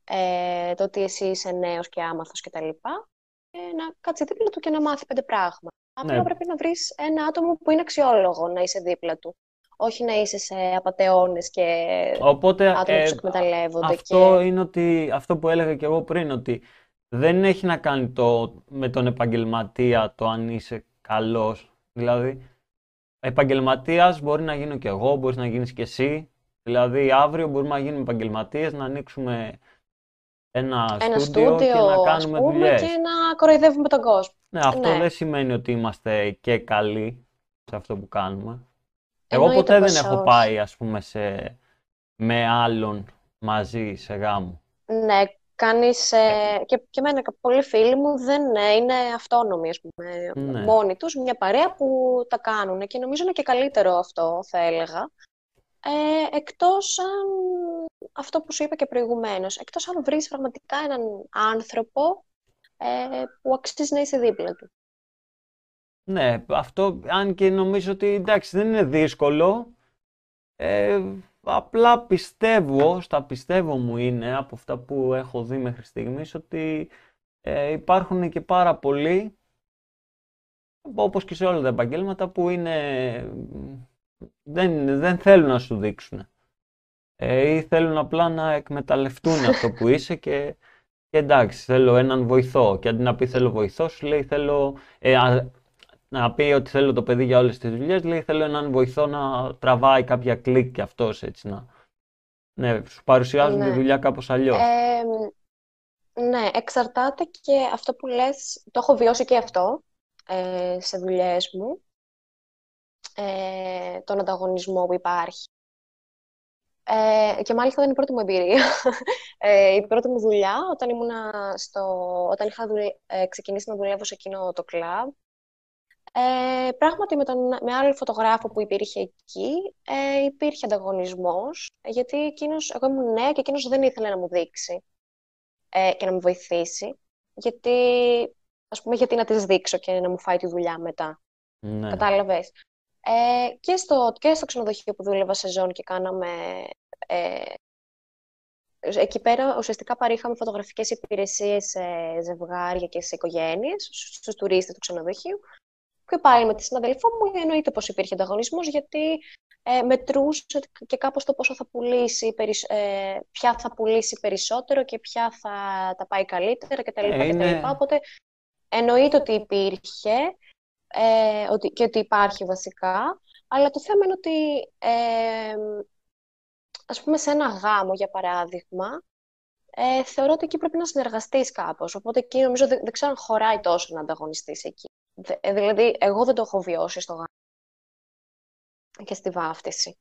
Speaker 2: ε, το ότι εσύ είσαι νέος και άμαθος και τα λοιπά, ε, να κάτσει δίπλα του και να μάθει πέντε πράγματα. Απλά ναι. πρέπει να βρεις ένα άτομο που είναι αξιόλογο να είσαι δίπλα του. Όχι να είσαι σε απαταιώνες και
Speaker 1: Οπότε,
Speaker 2: άτομα που σε εκμεταλλεύονται.
Speaker 1: Αυτό είναι ότι, αυτό που έλεγα και εγώ πριν, ότι δεν έχει να κάνει το, με τον επαγγελματία το αν είσαι καλός. Δηλαδή, επαγγελματίας μπορεί να γίνω και εγώ, μπορείς να γίνεις και εσύ. Δηλαδή, αύριο μπορούμε να γίνουμε επαγγελματίες, να ανοίξουμε ένα, ένα στούντιο, και να κάνουμε δουλειές.
Speaker 2: Και να κοροϊδεύουμε τον κόσμο.
Speaker 1: Ναι, αυτό ναι. δεν σημαίνει ότι είμαστε και καλοί σε αυτό που κάνουμε. Εγώ ποτέ δεν έχω πάει, ας πούμε, σε, με άλλον μαζί σε γάμο.
Speaker 2: Ναι, κάνεις, ε, και, και εμένα πολλοί φίλοι μου δεν ε, είναι αυτόνομοι, ας πούμε, ναι. μόνοι τους, μια παρέα που τα κάνουν και νομίζω είναι και καλύτερο αυτό, θα έλεγα. Ε, εκτός αν, αυτό που σου είπα και προηγουμένως, εκτός αν βρεις πραγματικά έναν άνθρωπο ε, που αξίζει να είσαι δίπλα του.
Speaker 1: Ναι, αυτό, αν και νομίζω ότι εντάξει δεν είναι δύσκολο, ε, Απλά πιστεύω, στα πιστεύω μου είναι από αυτά που έχω δει μέχρι στιγμής ότι ε, υπάρχουν και πάρα πολλοί όπως και σε όλα τα επαγγέλματα που είναι, δεν, δεν θέλουν να σου δείξουν. ε, ή θέλουν απλά να εκμεταλλευτούν αυτό που είσαι και, και εντάξει, θέλω έναν βοηθό. Και αντί να πει θέλω βοηθό, σου λέει θέλω. Ε, να πει ότι θέλω το παιδί για όλες τις δουλειές, λέει θέλω έναν βοηθό να τραβάει κάποια κλικ και αυτός έτσι να... Ναι, σου παρουσιάζουν τη
Speaker 2: Ναι.
Speaker 1: δουλειά κάπως αλλιώς.
Speaker 2: Ε, ναι, εξαρτάται και αυτό που λες, το έχω βιώσει και αυτό ε, σε δουλειές μου, ε, τον ανταγωνισμό που υπάρχει. Ε, και μάλιστα δεν είναι η πρώτη μου εμπειρία. Ε, η πρώτη μου δουλειά, όταν, ήμουνα στο, όταν είχα δουλε- ε, ξεκινήσει να δουλεύω σε εκείνο το κλαμπ, ε, πράγματι με, τον, με άλλο φωτογράφο που υπήρχε εκεί, ε, υπήρχε ανταγωνισμός, γιατί εκείνος, εγώ ήμουν νέα και εκείνος δεν ήθελε να μου δείξει ε, και να με βοηθήσει, γιατί, ας πούμε, γιατί να της δείξω και να μου φάει τη δουλειά μετά.
Speaker 1: Ναι.
Speaker 2: Κατάλαβες. Ε, και στο, και στο ξενοδοχείο που δούλευα σε ζώνη και κάναμε... Ε, εκεί πέρα ουσιαστικά παρήχαμε φωτογραφικές υπηρεσίες σε ζευγάρια και σε οικογένειες, στους, στους τουρίστες του ξενοδοχείου. Και πάλι με τη συναδελφό μου εννοείται πως υπήρχε ανταγωνισμός, γιατί ε, μετρούσε και κάπως το πόσο θα πουλήσει, περισ- ε, ποια θα πουλήσει περισσότερο και ποια θα τα πάει καλύτερα κτλ.
Speaker 1: Ε,
Speaker 2: κτλ.
Speaker 1: είναι-
Speaker 2: Οπότε εννοείται ότι υπήρχε ε, ότι, και ότι υπάρχει βασικά, αλλά το θέμα είναι ότι ε, ας πούμε σε ένα γάμο για παράδειγμα ε, θεωρώ ότι εκεί πρέπει να συνεργαστείς κάπως, οπότε εκεί νομίζω δεν, δεν ξέρω αν χωράει τόσο να ανταγωνιστείς εκεί. Δε- ε, δηλαδή εγώ δεν το έχω βιώσει στο γάμο και στη βάφτιση.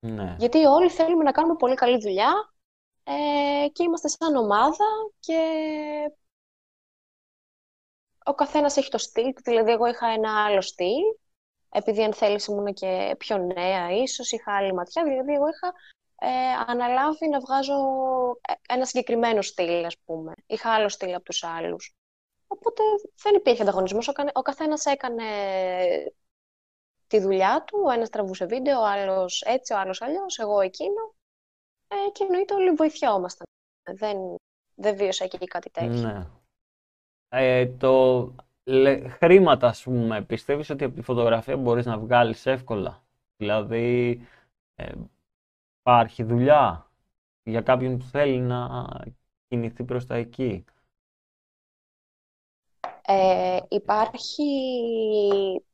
Speaker 1: ναι.
Speaker 2: Γιατί όλοι θέλουμε να κάνουμε πολύ καλή δουλειά ε, και είμαστε σαν ομάδα και ο καθένας έχει το στυλ του. Δηλαδή, εγώ είχα ένα άλλο στυλ, επειδή αν θέλεις ήμουν και πιο νέα ίσως, είχα άλλη ματιά. Δηλαδή, εγώ είχα ε, αναλάβει να βγάζω ε, ένα συγκεκριμένο στυλ, ας πούμε. Είχα άλλο στυλ από τους άλλους. Οπότε δεν υπήρχε ανταγωνισμός. Ο, κανε- ο καθένας έκανε τη δουλειά του. Ο ένας τραβούσε βίντεο, ο άλλος έτσι, ο άλλος αλλιώς, εγώ εκείνο. Ε, και εννοείται όλοι βοηθιόμασταν. Δεν, δεν βίωσα εκεί κάτι τέτοιο.
Speaker 1: Ναι. Ε, το λε, χρήματα, ας πούμε, πιστεύεις ότι από τη φωτογραφία μπορείς να βγάλεις εύκολα; Δηλαδή, ε, υπάρχει δουλειά για κάποιον που θέλει να κινηθεί προς τα εκεί;
Speaker 2: Ε, υπάρχει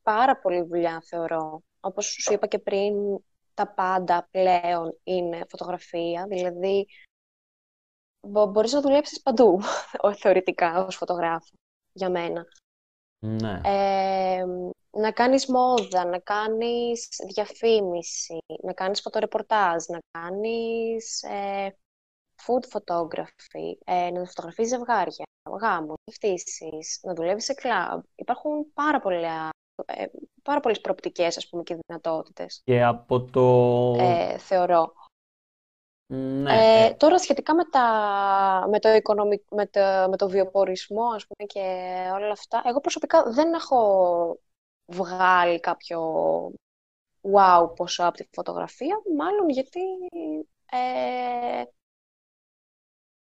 Speaker 2: πάρα πολλή δουλειά, θεωρώ. Όπως σου είπα και πριν, τα πάντα πλέον είναι φωτογραφία. Δηλαδή, μπο- μπορείς να δουλέψεις παντού, θεωρητικά, ως φωτογράφο, για μένα.
Speaker 1: Ναι.
Speaker 2: Ε, να κάνεις μόδα, να κάνεις διαφήμιση, να κάνεις φωτορεπορτάζ, να κάνεις ε, food photography, ε, να φωτογραφείς ζευγάρια, γάμο, ευθύσεις, να δουλεύεις σε κλαμπ. Υπάρχουν πάρα, πολλά, ε, πάρα πολλές προοπτικές, ας πούμε, και δυνατότητες,
Speaker 1: Και από το...
Speaker 2: ε, θεωρώ.
Speaker 1: Ναι,
Speaker 2: Ε, τώρα σχετικά με, τα, με, το οικονομικ, με, το, με το βιοπορισμό ας πούμε, και όλα αυτά, εγώ προσωπικά δεν έχω βγάλει κάποιο wow ποσό από τη φωτογραφία, μάλλον γιατί ε,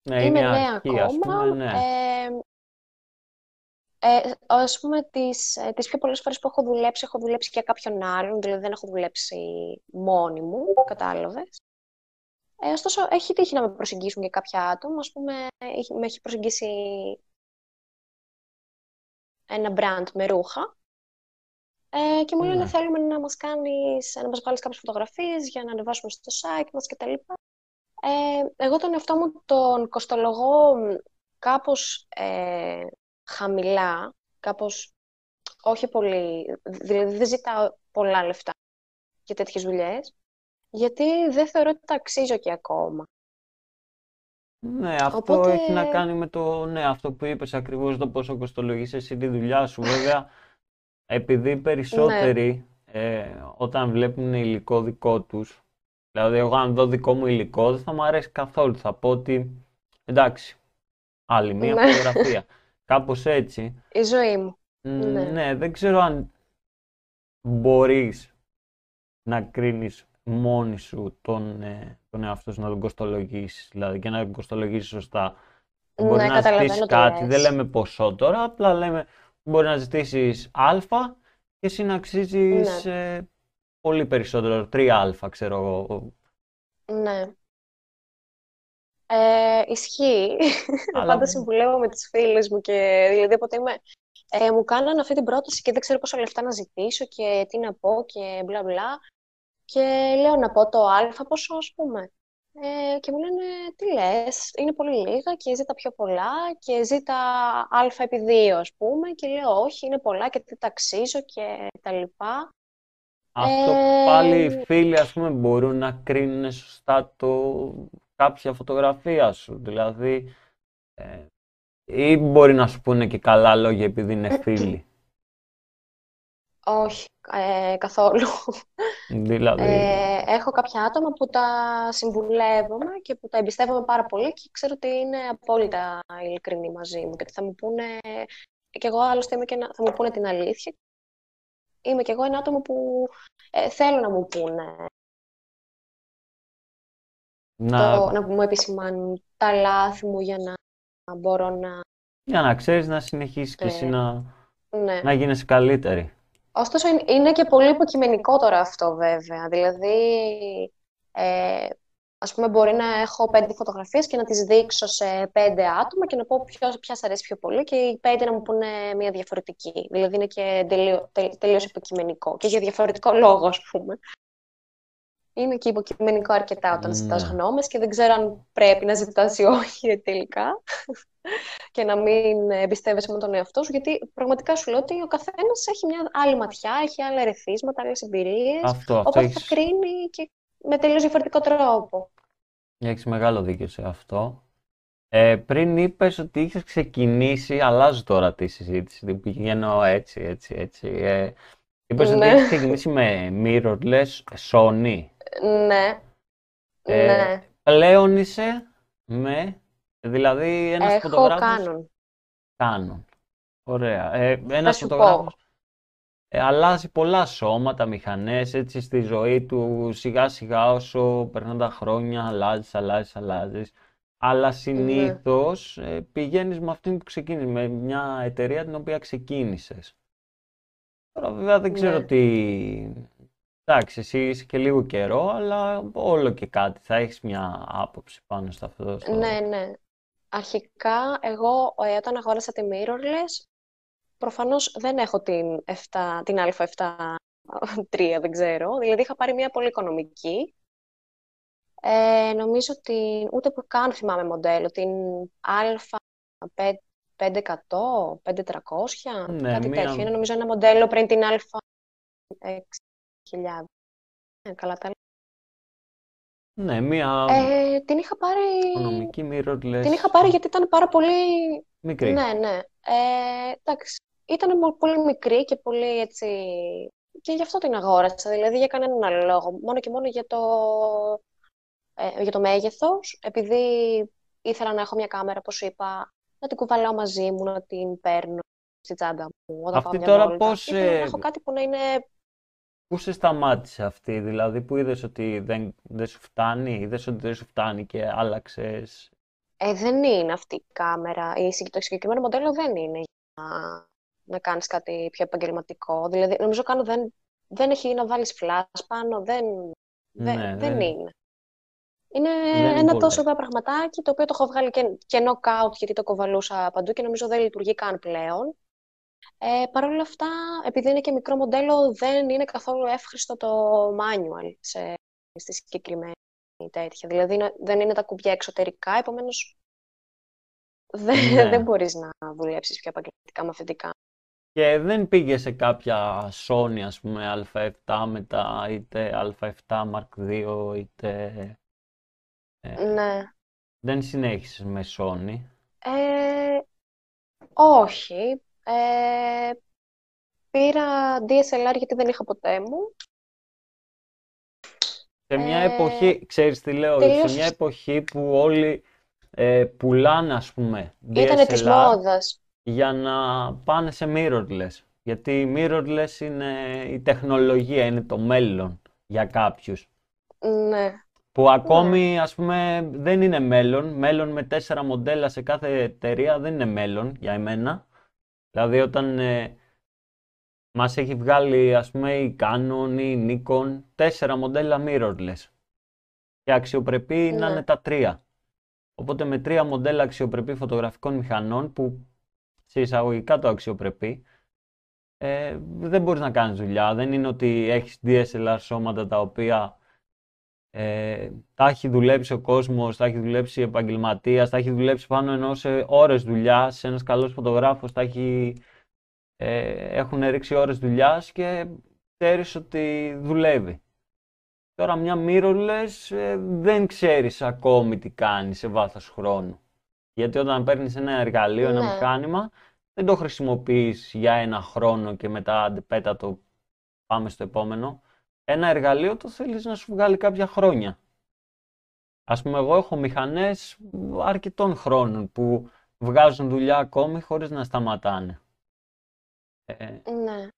Speaker 1: ναι,
Speaker 2: είμαι
Speaker 1: είναι
Speaker 2: νέα
Speaker 1: αρχή, ας
Speaker 2: ακόμα.
Speaker 1: πούμε, ναι.
Speaker 2: Ε, ε, ας πούμε, τις, ε, τις πιο πολλές φορές που έχω δουλέψει, έχω δουλέψει για κάποιον άλλον, δηλαδή δεν έχω δουλέψει μόνη μου, κατάλαβες. Ε, ωστόσο, έχει τύχει να με προσεγγίσουν και κάποια άτομα. Ας πούμε, έχει- με έχει προσεγγίσει ένα brand με ρούχα ε, και μου λένε
Speaker 1: Ναι.
Speaker 2: θέλουμε να μας κάνεις, να μας βγάλεις κάποιες φωτογραφίες για να ανεβάσουμε στο site μας κτλ. Ε, εγώ τον εαυτό μου τον κοστολογώ μ, κάπως ε, χαμηλά, κάπως όχι πολύ, δηλαδή δεν ζητάω πολλά λεφτά για τέτοιες δουλειές, γιατί δεν θεωρώ ότι τα αξίζω και ακόμα.
Speaker 1: Ναι, αυτό
Speaker 2: Οπότε-
Speaker 1: έχει να κάνει με το, ναι, αυτό που είπες ακριβώς το πόσο κοστολογείς εσύ τη δουλειά σου. Βέβαια, επειδή οι περισσότεροι ε, όταν βλέπουν υλικό δικό τους, δηλαδή εγώ αν δω δικό μου υλικό δεν θα μου αρέσει καθόλου. Θα πω ότι εντάξει, άλλη μία
Speaker 2: Ναι.
Speaker 1: φωτογραφία. Κάπως έτσι.
Speaker 2: Η ζωή μου.
Speaker 1: Μ,
Speaker 2: Ναι.
Speaker 1: Ναι, δεν ξέρω αν μπορείς να κρίνεις μόνη σου τον, ε, τον εαυτό σου, να τον κοστολογήσεις, δηλαδή και να τον κοστολογήσεις σωστά.
Speaker 2: Ναι,
Speaker 1: Μπορεί να
Speaker 2: καταλαβαίνω
Speaker 1: ζητήσεις
Speaker 2: τι
Speaker 1: κάτι,
Speaker 2: λες.
Speaker 1: δεν λέμε ποσό τώρα, απλά λέμε μπορεί να ζητήσεις α και εσύ να αξίζεις
Speaker 2: Ναι.
Speaker 1: ε, πολύ περισσότερο, 3α ξέρω εγώ.
Speaker 2: Ναι. Ε, ισχύει.
Speaker 1: Αλλά-
Speaker 2: Πάντα συμβουλεύω με τις φίλες μου και δηλαδή όποτε είμαι... Ε, μου κάνανε αυτή την πρόταση και δεν ξέρω πόσα λεφτά να ζητήσω και τι να πω και μπλα μπλα. Και λέω να πω το α πόσο ας πούμε. Ε, και μου λένε τι λες, είναι πολύ λίγα και ζήτα πιο πολλά και ζήτα α επί δύο ας πούμε. Και λέω όχι, είναι πολλά και τι ταξίζω και τα λοιπά.
Speaker 1: Αυτό
Speaker 2: Ε,
Speaker 1: πάλι οι φίλοι, ας πούμε, μπορούν να κρίνουν σωστά το... κάποια φωτογραφία σου. Δηλαδή, ε, ή μπορεί να σου πούνε και καλά λόγια επειδή είναι φίλοι.
Speaker 2: Όχι, ε, καθόλου.
Speaker 1: Δηλαδή,
Speaker 2: Ε, έχω κάποια άτομα που τα συμβουλεύομαι και που τα εμπιστεύομαι πάρα πολύ και ξέρω ότι είναι απόλυτα ειλικρινοί μαζί μου και ότι θα μου πούνε και εγώ άλλωστε είμαι και ένα- θα μου πούνε την αλήθεια. Είμαι και εγώ ένα άτομο που ε, θέλω να μου πούνε,
Speaker 1: να,
Speaker 2: το, να μου επισημάνουν τα λάθη μου για να μπορώ να...
Speaker 1: για να ξέρεις να συνεχίσεις και εσύ
Speaker 2: Ε,
Speaker 1: να,
Speaker 2: Ναι.
Speaker 1: να γίνεσαι καλύτερη.
Speaker 2: Ωστόσο, είναι- είναι και πολύ υποκειμενικό τώρα αυτό, βέβαια. Δηλαδή, ε, ας πούμε, μπορεί να έχω πέντε φωτογραφίες και να τις δείξω σε πέντε άτομα και να πω ποιος, ποια σ' αρέσει πιο πολύ και οι πέντε να μου πούνε μια διαφορετική. Δηλαδή, είναι και τελείω, τε- τελείως υποκειμενικό και για διαφορετικό λόγο, ας πούμε. Είναι και υποκειμενικό αρκετά όταν ζητάς
Speaker 1: Ναι.
Speaker 2: γνώμες και δεν ξέρω αν πρέπει να ζητάς ή όχι τελικά και να μην εμπιστεύεσαι με τον εαυτό σου, γιατί πραγματικά σου λέω ότι ο καθένας έχει μια άλλη ματιά, έχει άλλα ερεθίσματα, άλλες εμπειρίες,
Speaker 1: Αυτό, αυτό
Speaker 2: οπότε θα
Speaker 1: έχεις,
Speaker 2: κρίνει και με τελείως διαφορετικό τρόπο.
Speaker 1: έχεις μεγάλο δίκιο σε αυτό. Ε, πριν είπες ότι είχες ξεκινήσει, αλλάζω τώρα τη συζήτηση, την πηγαίνω έτσι, έτσι, έτσι. Ε, είπες ότι
Speaker 2: Ναι.
Speaker 1: έχεις ξεκινήσει με mirrorless Sony.
Speaker 2: Ναι,
Speaker 1: Ε,
Speaker 2: ναι,
Speaker 1: Πλέον είσαι με, δηλαδή ένας
Speaker 2: έχω
Speaker 1: φωτογράφος
Speaker 2: κάνον.
Speaker 1: Canon. Ωραία. Ε,
Speaker 2: Θα
Speaker 1: ένας
Speaker 2: σου πω,
Speaker 1: φωτογράφος ε, αλλάζει πολλά σώματα, μηχανές, έτσι στη ζωή του σιγά σιγά όσο περνάνε τα χρόνια, αλλάζεις, αλλάζεις, αλλάζεις. Αλλά
Speaker 2: ναι,
Speaker 1: συνήθως ε, πηγαίνεις με αυτήν που ξεκίνησες, με μια εταιρεία την οποία ξεκίνησες. Τώρα βέβαια δεν ξέρω
Speaker 2: ναι.
Speaker 1: τι... Εντάξει, εσύ είσαι και λίγο καιρό, αλλά όλο και κάτι. Θα έχεις μια άποψη πάνω σε αυτό. Στο...
Speaker 2: Ναι, ναι. Αρχικά, εγώ ε, όταν αγόρασα τη Mirrorless, προφανώς δεν έχω την, 7, την α7 δεν ξέρω. Δηλαδή είχα πάρει μια πολύ οικονομική. Ε, νομίζω ότι ούτε που καν θυμάμαι μοντέλο, την α500, 5300,
Speaker 1: Ναι,
Speaker 2: κάτι
Speaker 1: μία...
Speaker 2: τέτοιο. Είναι νομίζω ένα μοντέλο πριν την α6000. Ε, καλά τα λέω.
Speaker 1: Ναι, μία
Speaker 2: Ε, την είχα πάρει...
Speaker 1: οικονομική mirrorless
Speaker 2: Την είχα πάρει γιατί ήταν πάρα πολύ
Speaker 1: μικρή.
Speaker 2: Ναι, ναι. Ε, εντάξει. Ήταν μο- πολύ μικρή και πολύ έτσι. Και γι' αυτό την αγόρασα. Δηλαδή για κανέναν άλλο λόγο. Μόνο και μόνο για το, ε, για το μέγεθος. Επειδή ήθελα να έχω μια κάμερα, όπως σου είπα, να την κουβαλάω μαζί μου, να την παίρνω στη τσάντα μου όταν πάω
Speaker 1: Αυτή
Speaker 2: μια
Speaker 1: τώρα
Speaker 2: βόλτα.
Speaker 1: πώς,
Speaker 2: Ήθελα να
Speaker 1: ε,
Speaker 2: έχω κάτι που να είναι.
Speaker 1: Πού σε σταμάτησε αυτή, δηλαδή που είδες ότι δεν, δεν σου φτάνει, είδες ότι δεν σου φτάνει και άλλαξες;
Speaker 2: Ε, δεν είναι αυτή η κάμερα. Η, συγκ- το συγκεκριμένο μοντέλο δεν είναι για να, να κάνεις κάτι πιο επαγγελματικό. Δηλαδή, νομίζω κάνω δεν, δεν έχει να βάλεις flash πάνω, δεν, δεν,
Speaker 1: Ναι,
Speaker 2: δεν
Speaker 1: δεν,
Speaker 2: είναι. Είναι
Speaker 1: δεν
Speaker 2: ένα τόσο
Speaker 1: βολεύει.
Speaker 2: ωραίο πραγματάκι το οποίο το έχω βγάλει και, και knockout γιατί το κοβαλούσα παντού και νομίζω δεν λειτουργεί καν πλέον. Ε, Παρ' όλα αυτά, επειδή είναι και μικρό μοντέλο, δεν είναι καθόλου εύχριστο το manual σε, στη συγκεκριμένη τέτοια. Δηλαδή είναι- δεν είναι τα κουμπιά εξωτερικά, επομένως δεν, δεν
Speaker 1: Ναι.
Speaker 2: μπορείς να δουλέψεις πιο επαγγελματικά με αφεντικά.
Speaker 1: Και δεν πήγε σε κάποια Sony, ας πούμε, α7 μετά, είτε α7 Mark II, είτε... ε,
Speaker 2: Ναι.
Speaker 1: δεν συνέχισες με Sony.
Speaker 2: Ε, όχι. Ε, πήρα DSLR γιατί δεν είχα ποτέ μου.
Speaker 1: Σε μια
Speaker 2: Ε,
Speaker 1: εποχή, ξέρεις τι λέω, σε
Speaker 2: τελείως
Speaker 1: μια εποχή που όλοι ε, πουλάνε, ας πούμε,
Speaker 2: ήτανε της
Speaker 1: DSLR
Speaker 2: μόδας.
Speaker 1: για να πάνε σε mirrorless. Γιατί η mirrorless είναι η τεχνολογία, είναι το μέλλον για κάποιους.
Speaker 2: Ναι,
Speaker 1: Που
Speaker 2: ναι.
Speaker 1: ακόμη, ας πούμε, δεν είναι μέλλον. Μέλλον με τέσσερα μοντέλα σε κάθε εταιρεία δεν είναι μέλλον για εμένα. Δηλαδή όταν ε, μας έχει βγάλει, ας πούμε, η Canon ή η Nikon τέσσερα μοντέλα mirrorless. Και αξιοπρεπή να
Speaker 2: Ναι.
Speaker 1: είναι τα τρία. Οπότε με τρία μοντέλα αξιοπρεπή φωτογραφικών μηχανών, που σε εισαγωγικά το αξιοπρεπή, ε, δεν μπορείς να κάνεις δουλειά. Δεν είναι ότι έχεις DSLR σώματα τα οποία ε, τα έχει δουλέψει ο κόσμος, τα έχει δουλέψει επαγγελματίας, τα έχει δουλέψει πάνω ενώ σε ώρες δουλειάς, ένας καλός φωτογράφος, τα έχει, ε, έχουν ρίξει ώρες δουλειάς και ξέρεις ότι δουλεύει. Τώρα μια mirrorless ε, δεν ξέρεις ακόμη τι κάνεις σε βάθος χρόνου. Γιατί όταν παίρνεις ένα εργαλείο, ένα
Speaker 2: Ναι.
Speaker 1: μηχάνημα, δεν το χρησιμοποιείς για ένα χρόνο και μετά πέτα το πάμε στο επόμενο. Ένα εργαλείο το θέλεις να σου βγάλει κάποια χρόνια. Ας πούμε, εγώ έχω μηχανές αρκετών χρόνων που βγάζουν δουλειά ακόμη χωρίς να σταματάνε. Ε,
Speaker 2: Ναι.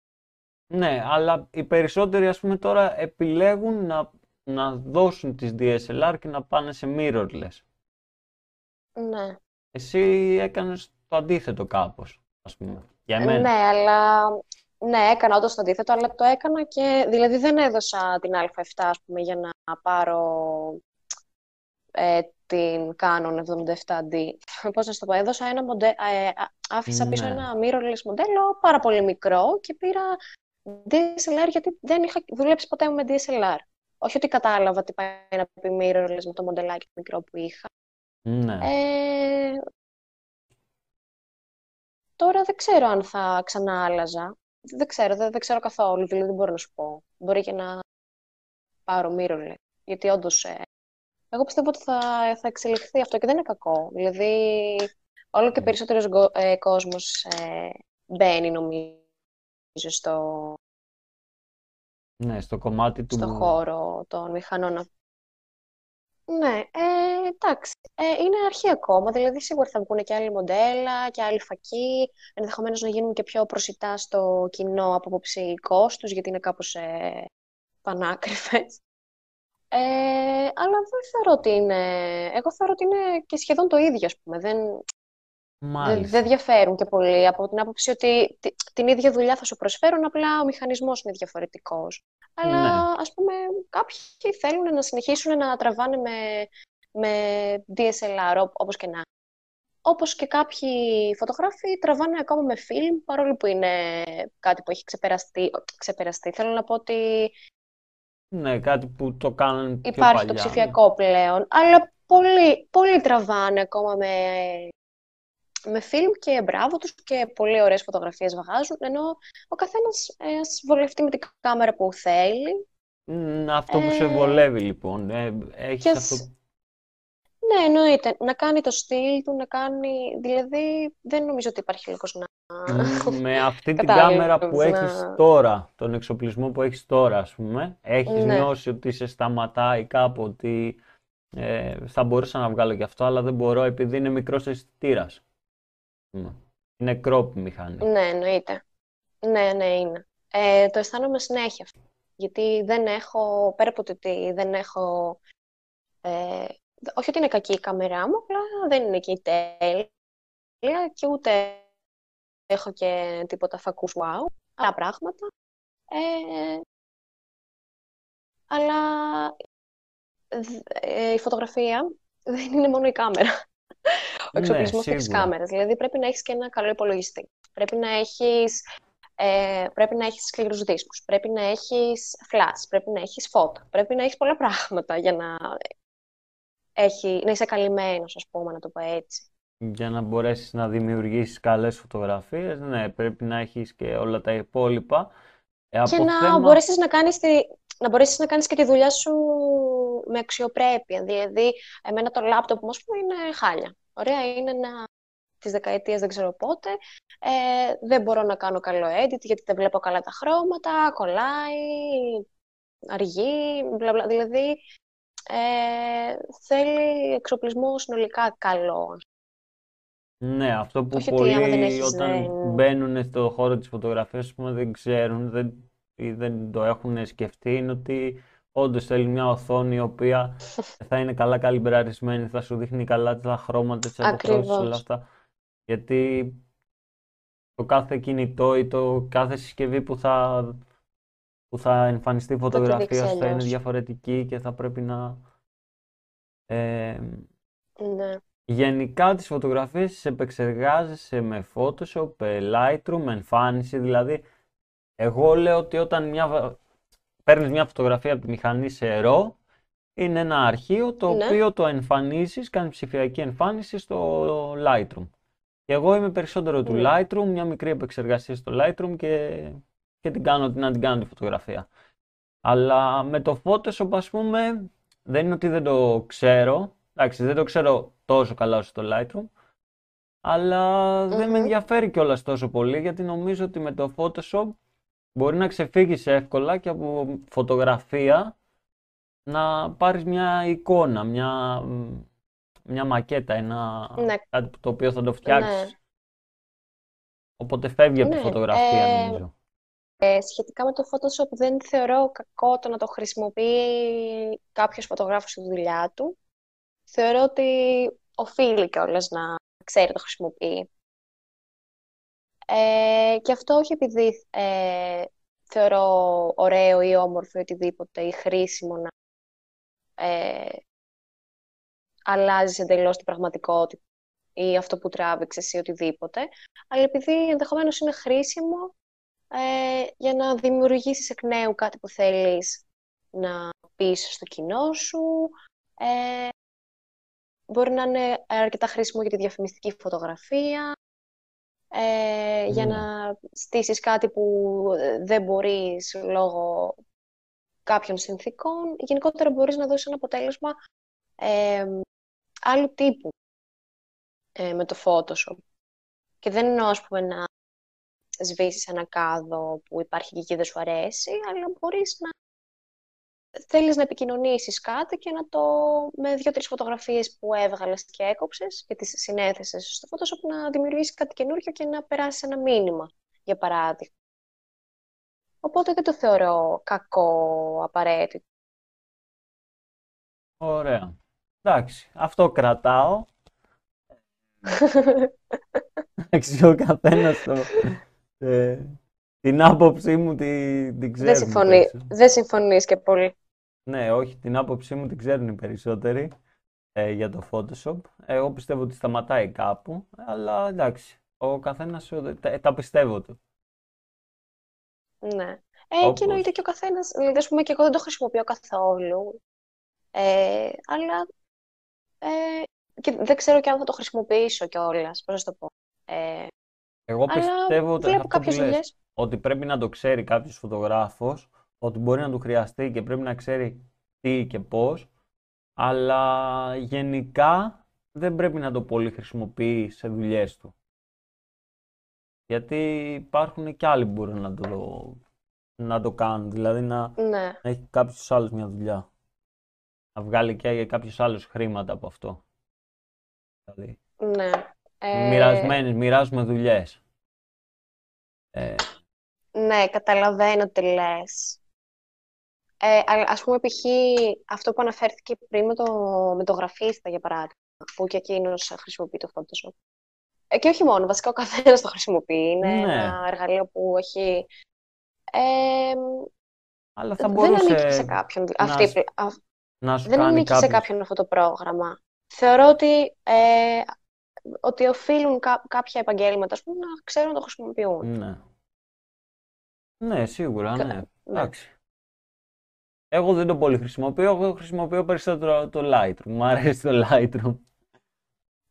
Speaker 1: ναι, αλλά οι περισσότεροι ας πούμε τώρα επιλέγουν να, να δώσουν τις DSLR και να πάνε σε mirrorless.
Speaker 2: Ναι.
Speaker 1: Εσύ έκανες το αντίθετο κάπως, ας πούμε, για μένα.
Speaker 2: Ναι, αλλά ναι, έκανα όντως το αντίθετο, αλλά το έκανα και δηλαδή δεν έδωσα την Α7 ας πούμε για να πάρω ε, την Canon 77D. Πώς να σου το πω, έδωσα ένα μοντέλο, άφησα πίσω
Speaker 1: Ναι.
Speaker 2: ένα mirrorless μοντέλο πάρα πολύ μικρό και πήρα DSLR γιατί δεν είχα δουλέψει ποτέ με DSLR. Όχι ότι κατάλαβα τι πάει να πει mirrorless με το μοντελάκι μικρό που είχα.
Speaker 1: Ναι.
Speaker 2: Ε, τώρα δεν ξέρω αν θα ξανά άλλαζα. Δεν ξέρω, δεν, δεν ξέρω καθόλου, δηλαδή δεν μπορώ να σου πω. Μπορεί και να πάρω mirrorless, γιατί όντως. εγώ πιστεύω ότι θα, θα εξελιχθεί αυτό και δεν είναι κακό. Δηλαδή, όλο και περισσότερος γο- ε, κόσμος ε, μπαίνει, νομίζω, στο,
Speaker 1: Ναι, στο κομμάτι του...
Speaker 2: στο χώρο των μηχανών. Ναι, ε, εντάξει. Ε, είναι αρχή ακόμα, δηλαδή σίγουρα θα βγουν και άλλοι μοντέλα και άλλοι φακοί, ενδεχομένως να γίνουν και πιο προσιτά στο κοινό από άποψη κόστους, γιατί είναι κάπως ε, πανάκριβες. Ε, αλλά δεν θεωρώ ότι είναι... Εγώ θεωρώ ότι είναι και σχεδόν το ίδιο, ας πούμε. Δεν, δεν,
Speaker 1: Μάλιστα.
Speaker 2: δεν διαφέρουν και πολύ από την άποψη ότι τη- την ίδια δουλειά θα σου προσφέρουν, απλά ο μηχανισμός είναι διαφορετικός. Αλλά
Speaker 1: Ναι.
Speaker 2: ας πούμε κάποιοι θέλουν να συνεχίσουν να τραβάνε με, με DSLR, ό- όπως και να. Όπως και κάποιοι φωτογράφοι τραβάνε ακόμα με film, παρόλο που είναι κάτι που έχει ξεπεραστεί. ξεπεραστεί. Θέλω να πω ότι
Speaker 1: Ναι, κάτι που το κάνουν πιο
Speaker 2: υπάρχει
Speaker 1: παλιά.
Speaker 2: το ψηφιακό πλέον, αλλά πολλοί, πολλοί τραβάνε ακόμα με, με φιλμ και μπράβο τους και πολύ ωραίες φωτογραφίες βγάζουν, ενώ ο καθένας ε, ας βολευτεί με την κάμερα που θέλει.
Speaker 1: Μ, Αυτό που σε
Speaker 2: Ε,
Speaker 1: βολεύει λοιπόν. Ε, έχεις
Speaker 2: και
Speaker 1: αυτό...
Speaker 2: σ- Ναι, εννοείται. Να κάνει το στυλ του, να κάνει... Δηλαδή, δεν νομίζω ότι υπάρχει λόγος να...
Speaker 1: Μ, Με αυτή την
Speaker 2: Κατάλαβες,
Speaker 1: κάμερα που έχεις
Speaker 2: να-
Speaker 1: τώρα, τον εξοπλισμό που έχεις τώρα, ας πούμε, έχεις
Speaker 2: Ναι.
Speaker 1: νιώσει ότι σε σταματάει κάπου, ότι ε, θα μπορούσα να βγάλω και αυτό, αλλά δεν μπορώ επειδή είναι μικρός αισθητήρας. Είναι crop μηχανή.
Speaker 2: Ναι, εννοείται. Ναι, ναι, είναι. Ε, το αισθάνομαι συνέχεια αυτό. Γιατί δεν έχω, πέρα από το ότι δεν έχω, ε, όχι ότι είναι κακή η κάμερά μου, απλά δεν είναι και η τέλεια και ούτε έχω και τίποτα φακούς wow, άλλα πράγματα. Ε, αλλά δ- ε, η φωτογραφία δεν είναι μόνο η κάμερα. Ο
Speaker 1: Ναι,
Speaker 2: εξοπλισμός της
Speaker 1: σίγουρα.
Speaker 2: κάμερας. Δηλαδή πρέπει να έχεις και ένα καλό υπολογιστή. Πρέπει να έχεις, ε, πρέπει να έχεις σκληρούς δίσκους. Πρέπει να έχεις flash. Πρέπει να έχεις φώτα. Πρέπει να έχεις πολλά πράγματα για να, έχει, να είσαι καλυμμένος, ας πούμε, να το πω έτσι.
Speaker 1: Για να μπορέσεις να δημιουργήσεις καλές φωτογραφίες, ναι, πρέπει να έχεις και όλα τα υπόλοιπα. Ε,
Speaker 2: Και
Speaker 1: από
Speaker 2: να
Speaker 1: θέμα...
Speaker 2: μπορέσεις να κάνεις, τη, να μπορέσεις να κάνεις και τη δουλειά σου με αξιοπρέπεια. Δηλαδή, εμένα το λάπτοπ μου, ας πούμε, είναι χάλια. Ωραία, είναι ένα της δεκαετίας δεν ξέρω πότε. Ε, δεν μπορώ να κάνω καλό edit γιατί δεν βλέπω καλά τα χρώματα, κολλάει, αργεί, μπλα μπλα. Δηλαδή, ε, θέλει εξοπλισμό συνολικά καλό.
Speaker 1: Ναι, αυτό που
Speaker 2: Όχι ότι άμα δεν
Speaker 1: πολλοί
Speaker 2: έχεις,
Speaker 1: όταν
Speaker 2: δεν-
Speaker 1: μπαίνουν στο χώρο της φωτογραφίας ας πούμε, δεν ξέρουν δεν, ή δεν το έχουν σκεφτεί είναι ότι όντως θέλει μια οθόνη η οποία θα είναι καλά καλυμπραρισμένη, θα σου δείχνει καλά τα χρώματα, τις αποχρώσεις, όλα
Speaker 2: Ακριβώς.
Speaker 1: αυτά. Γιατί το κάθε κινητό ή το κάθε συσκευή που θα, που θα εμφανιστεί η
Speaker 2: τη δείξει
Speaker 1: φωτογραφίας σου θα είναι
Speaker 2: αλλιώς.
Speaker 1: διαφορετική και θα πρέπει να, ε,
Speaker 2: Ναι.
Speaker 1: Γενικά τις φωτογραφίες τις επεξεργάζεσαι με Photoshop, Lightroom, εμφάνιση, δηλαδή εγώ λέω ότι όταν μια... παίρνεις μια φωτογραφία από τη μηχανή σε RAW, είναι ένα αρχείο το
Speaker 2: Ναι.
Speaker 1: οποίο το εμφανίζεις, κάνει ψηφιακή εμφάνιση στο Lightroom. Και εγώ είμαι περισσότερο του
Speaker 2: Ναι.
Speaker 1: Lightroom, μια μικρή επεξεργασία στο Lightroom και, και την κάνω, να την κάνω τη φωτογραφία. Αλλά με το Photoshop, ας πούμε, δεν είναι ότι δεν το ξέρω. Εντάξει, δεν το ξέρω τόσο καλά όσο το Lightroom. Αλλά δεν με
Speaker 2: Μμμ.
Speaker 1: ενδιαφέρει κιόλας τόσο πολύ, γιατί νομίζω ότι με το Photoshop μπορεί να ξεφύγεις εύκολα και από φωτογραφία να πάρεις μια εικόνα, μια, μια μακέτα, ένα,
Speaker 2: Ναι.
Speaker 1: κάτι το οποίο θα το φτιάξεις.
Speaker 2: Ναι.
Speaker 1: Οπότε φεύγει από τη
Speaker 2: Ναι,
Speaker 1: φωτογραφία,
Speaker 2: ε,
Speaker 1: νομίζω.
Speaker 2: Ε, σχετικά με το Photoshop δεν θεωρώ κακό το να το χρησιμοποιεί κάποιος φωτογράφος στη δουλειά του. Θεωρώ ότι οφείλει κιόλας να ξέρει να το χρησιμοποιεί. Ε, και αυτό όχι επειδή ε, θεωρώ ωραίο ή όμορφο ή οτιδήποτε ή χρήσιμο να ε, αλλάζεις εντελώς την πραγματικότητα ή αυτό που τράβηξες ή οτιδήποτε, αλλά επειδή ενδεχομένως είναι χρήσιμο ε, για να δημιουργήσεις εκ νέου κάτι που θέλεις να πεις στο κοινό σου. Ε, μπορεί να είναι αρκετά χρήσιμο για τη διαφημιστική φωτογραφία, ε, για
Speaker 1: Ναι.
Speaker 2: να στήσεις κάτι που ε, δεν μπορείς λόγω κάποιων συνθήκων. Γενικότερα μπορείς να δώσεις ένα αποτέλεσμα ε, άλλου τύπου ε, με το Photoshop. Και δεν εννοώ, ας πούμε, να σβήσεις ένα κάδο που υπάρχει και εκεί δεν σου αρέσει, αλλά μπορείς να θέλεις να επικοινωνήσεις κάτι και να το με δύο-τρεις φωτογραφίες που έβγαλες και έκοψες και τις συνέθεσες στο Photoshop να δημιουργήσεις κάτι καινούργιο και να περάσεις ένα μήνυμα, για παράδειγμα. Οπότε δεν το θεωρώ κακό απαραίτητο.
Speaker 1: Ωραία. Εντάξει, αυτό κρατάω. Εντάξει, ο καθένας το, ε, την άποψή μου την, την ξέρουν
Speaker 2: δεν, συμφωνεί,
Speaker 1: περισσότερο.
Speaker 2: δεν συμφωνείς και πολύ.
Speaker 1: Ναι, όχι, την άποψή μου την ξέρουν οι περισσότεροι ε, για το Photoshop. Εγώ πιστεύω ότι σταματάει κάπου, αλλά εντάξει, ο καθένας ε, τα, τα πιστεύω του.
Speaker 2: Ναι. Ε,
Speaker 1: Όπως-
Speaker 2: και εννοείται και ο καθένας, δηλαδή, ας πούμε, και εγώ δεν το χρησιμοποιώ καθόλου. Ε, αλλά ε, και δεν ξέρω και αν θα το χρησιμοποιήσω κιόλας, πώς να σου το πω. Ε,
Speaker 1: Εγώ
Speaker 2: αλλά
Speaker 1: πιστεύω ότι
Speaker 2: βλέπω
Speaker 1: αυτό που
Speaker 2: κάποιες
Speaker 1: λες,
Speaker 2: δουλειές.
Speaker 1: ότι πρέπει να το ξέρει κάποιος φωτογράφος, ότι μπορεί να του χρειαστεί και πρέπει να ξέρει τι και πώς, αλλά γενικά δεν πρέπει να το πολύ χρησιμοποιεί σε δουλειές του. Γιατί υπάρχουν και άλλοι που μπορούν να το, να το κάνουν, δηλαδή να,
Speaker 2: Ναι,
Speaker 1: να έχει κάποιος άλλος μια δουλειά. Να βγάλει και κάποιος άλλος χρήματα από αυτό. Δηλαδή,
Speaker 2: ναι. Ε,
Speaker 1: μοιρασμένες, μοιράζουμε δουλειές. Ε,
Speaker 2: Ναι, καταλαβαίνω τι λες. Ε, αλλά ας πούμε, π.χ. αυτό που αναφέρθηκε πριν με το, με το γραφίστα, για παράδειγμα, που και εκείνος χρησιμοποιεί το Photoshop. Ε, και όχι μόνο, βασικά ο καθένας το χρησιμοποιεί. Είναι
Speaker 1: Ναι.
Speaker 2: ένα εργαλείο που έχει... Ε,
Speaker 1: αλλά θα
Speaker 2: δεν ανήκει σε
Speaker 1: μπορούσε
Speaker 2: κάποιον.
Speaker 1: να
Speaker 2: Αυτή,
Speaker 1: σ-
Speaker 2: α,
Speaker 1: να σου
Speaker 2: δεν
Speaker 1: κάνει
Speaker 2: ανήκει σε
Speaker 1: κάποιος.
Speaker 2: κάποιον αυτό το πρόγραμμα. Θεωρώ ότι, ε, ότι οφείλουν κά- κάποια επαγγέλματα ας πούμε, να ξέρουν να το χρησιμοποιούν.
Speaker 1: Ναι. Ναι, σίγουρα,
Speaker 2: Κα-
Speaker 1: ναι.
Speaker 2: ναι.
Speaker 1: Εντάξει. Εγώ δεν το πολύ χρησιμοποιώ, εγώ χρησιμοποιώ περισσότερο το Lightroom. Μου αρέσει το Lightroom.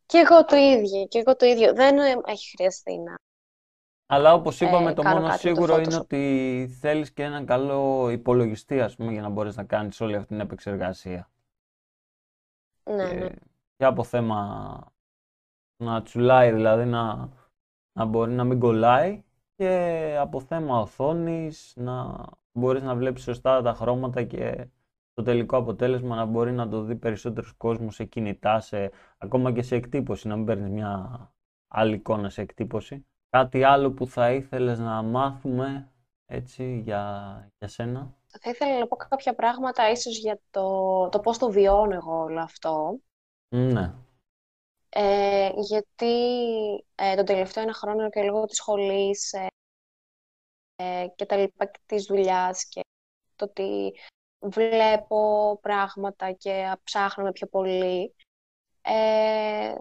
Speaker 2: Και εγώ το ίδιο, και εγώ το ίδιο. Δεν ε, έχει χρειαστεί να...
Speaker 1: Αλλά όπως είπαμε,
Speaker 2: Ε,
Speaker 1: το
Speaker 2: κάνω
Speaker 1: μόνο
Speaker 2: κάτι με το
Speaker 1: σίγουρο είναι
Speaker 2: Photoshop.
Speaker 1: ότι θέλεις και έναν καλό υπολογιστή, ας πούμε, για να μπορείς να κάνεις όλη αυτή την επεξεργασία.
Speaker 2: Ναι,
Speaker 1: Και,
Speaker 2: ναι.
Speaker 1: και από θέμα να τσουλάει, δηλαδή να, να μπορεί να μην κολλάει και από θέμα οθόνης να μπορείς να βλέπεις σωστά τα χρώματα και το τελικό αποτέλεσμα να μπορεί να το δει περισσότερος κόσμος σε κινητά, σε, ακόμα και σε εκτύπωση, να μην παίρνεις μια άλλη εικόνα σε εκτύπωση. Κάτι άλλο που θα ήθελες να μάθουμε έτσι για, για σένα;
Speaker 2: Θα ήθελα να πω κάποια πράγματα ίσως για το, το πώς το βιώνω εγώ όλο αυτό.
Speaker 1: Ναι,
Speaker 2: Ε, γιατί ε, τον τελευταίο ένα χρόνο και λόγω της σχολής ε, ε, και τα λοιπά και της δουλειάς και το ότι βλέπω πράγματα και ψάχνω πιο πολύ Ε,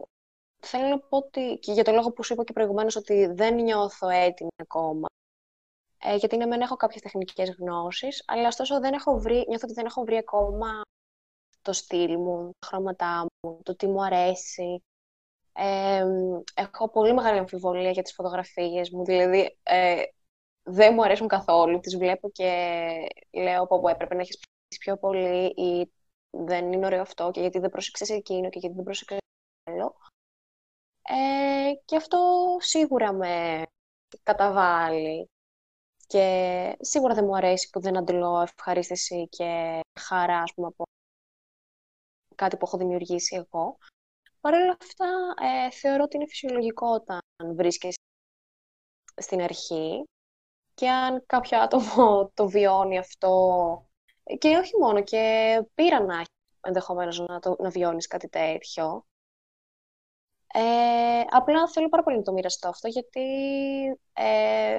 Speaker 2: θέλω να πω ότι, και για το λόγο που σου είπα και προηγουμένως, ότι δεν νιώθω έτοιμη ακόμα. Ε, γιατί ναι, μεν έχω κάποιες τεχνικές γνώσεις, αλλά ωστόσο δεν έχω βρει, νιώθω ότι δεν έχω βρει ακόμα το στυλ μου, τα χρώματά μου, το τι μου αρέσει. Ε, έχω πολύ μεγάλη αμφιβολία για τις φωτογραφίες μου, δηλαδή ε, δεν μου αρέσουν καθόλου, τις βλέπω και λέω πω, πω έπρεπε να έχεις πιο πολύ ή δεν είναι ωραίο αυτό και γιατί δεν πρόσεξες εκείνο και γιατί δεν πρόσεξες άλλο. Ε, και αυτό σίγουρα με καταβάλει και σίγουρα δεν μου αρέσει που δεν αντιλώ ευχαρίστηση και χαρά, ας πούμε, από κάτι που έχω δημιουργήσει εγώ. Παρ' όλα αυτά, ε, θεωρώ ότι είναι φυσιολογικό όταν βρίσκεσαι στην αρχή και αν κάποιο άτομο το βιώνει αυτό και όχι μόνο, και πήρα να έχει ενδεχομένως να, το, να βιώνεις κάτι τέτοιο. Ε, απλά θέλω πάρα πολύ να το μοιραστώ αυτό, γιατί ε,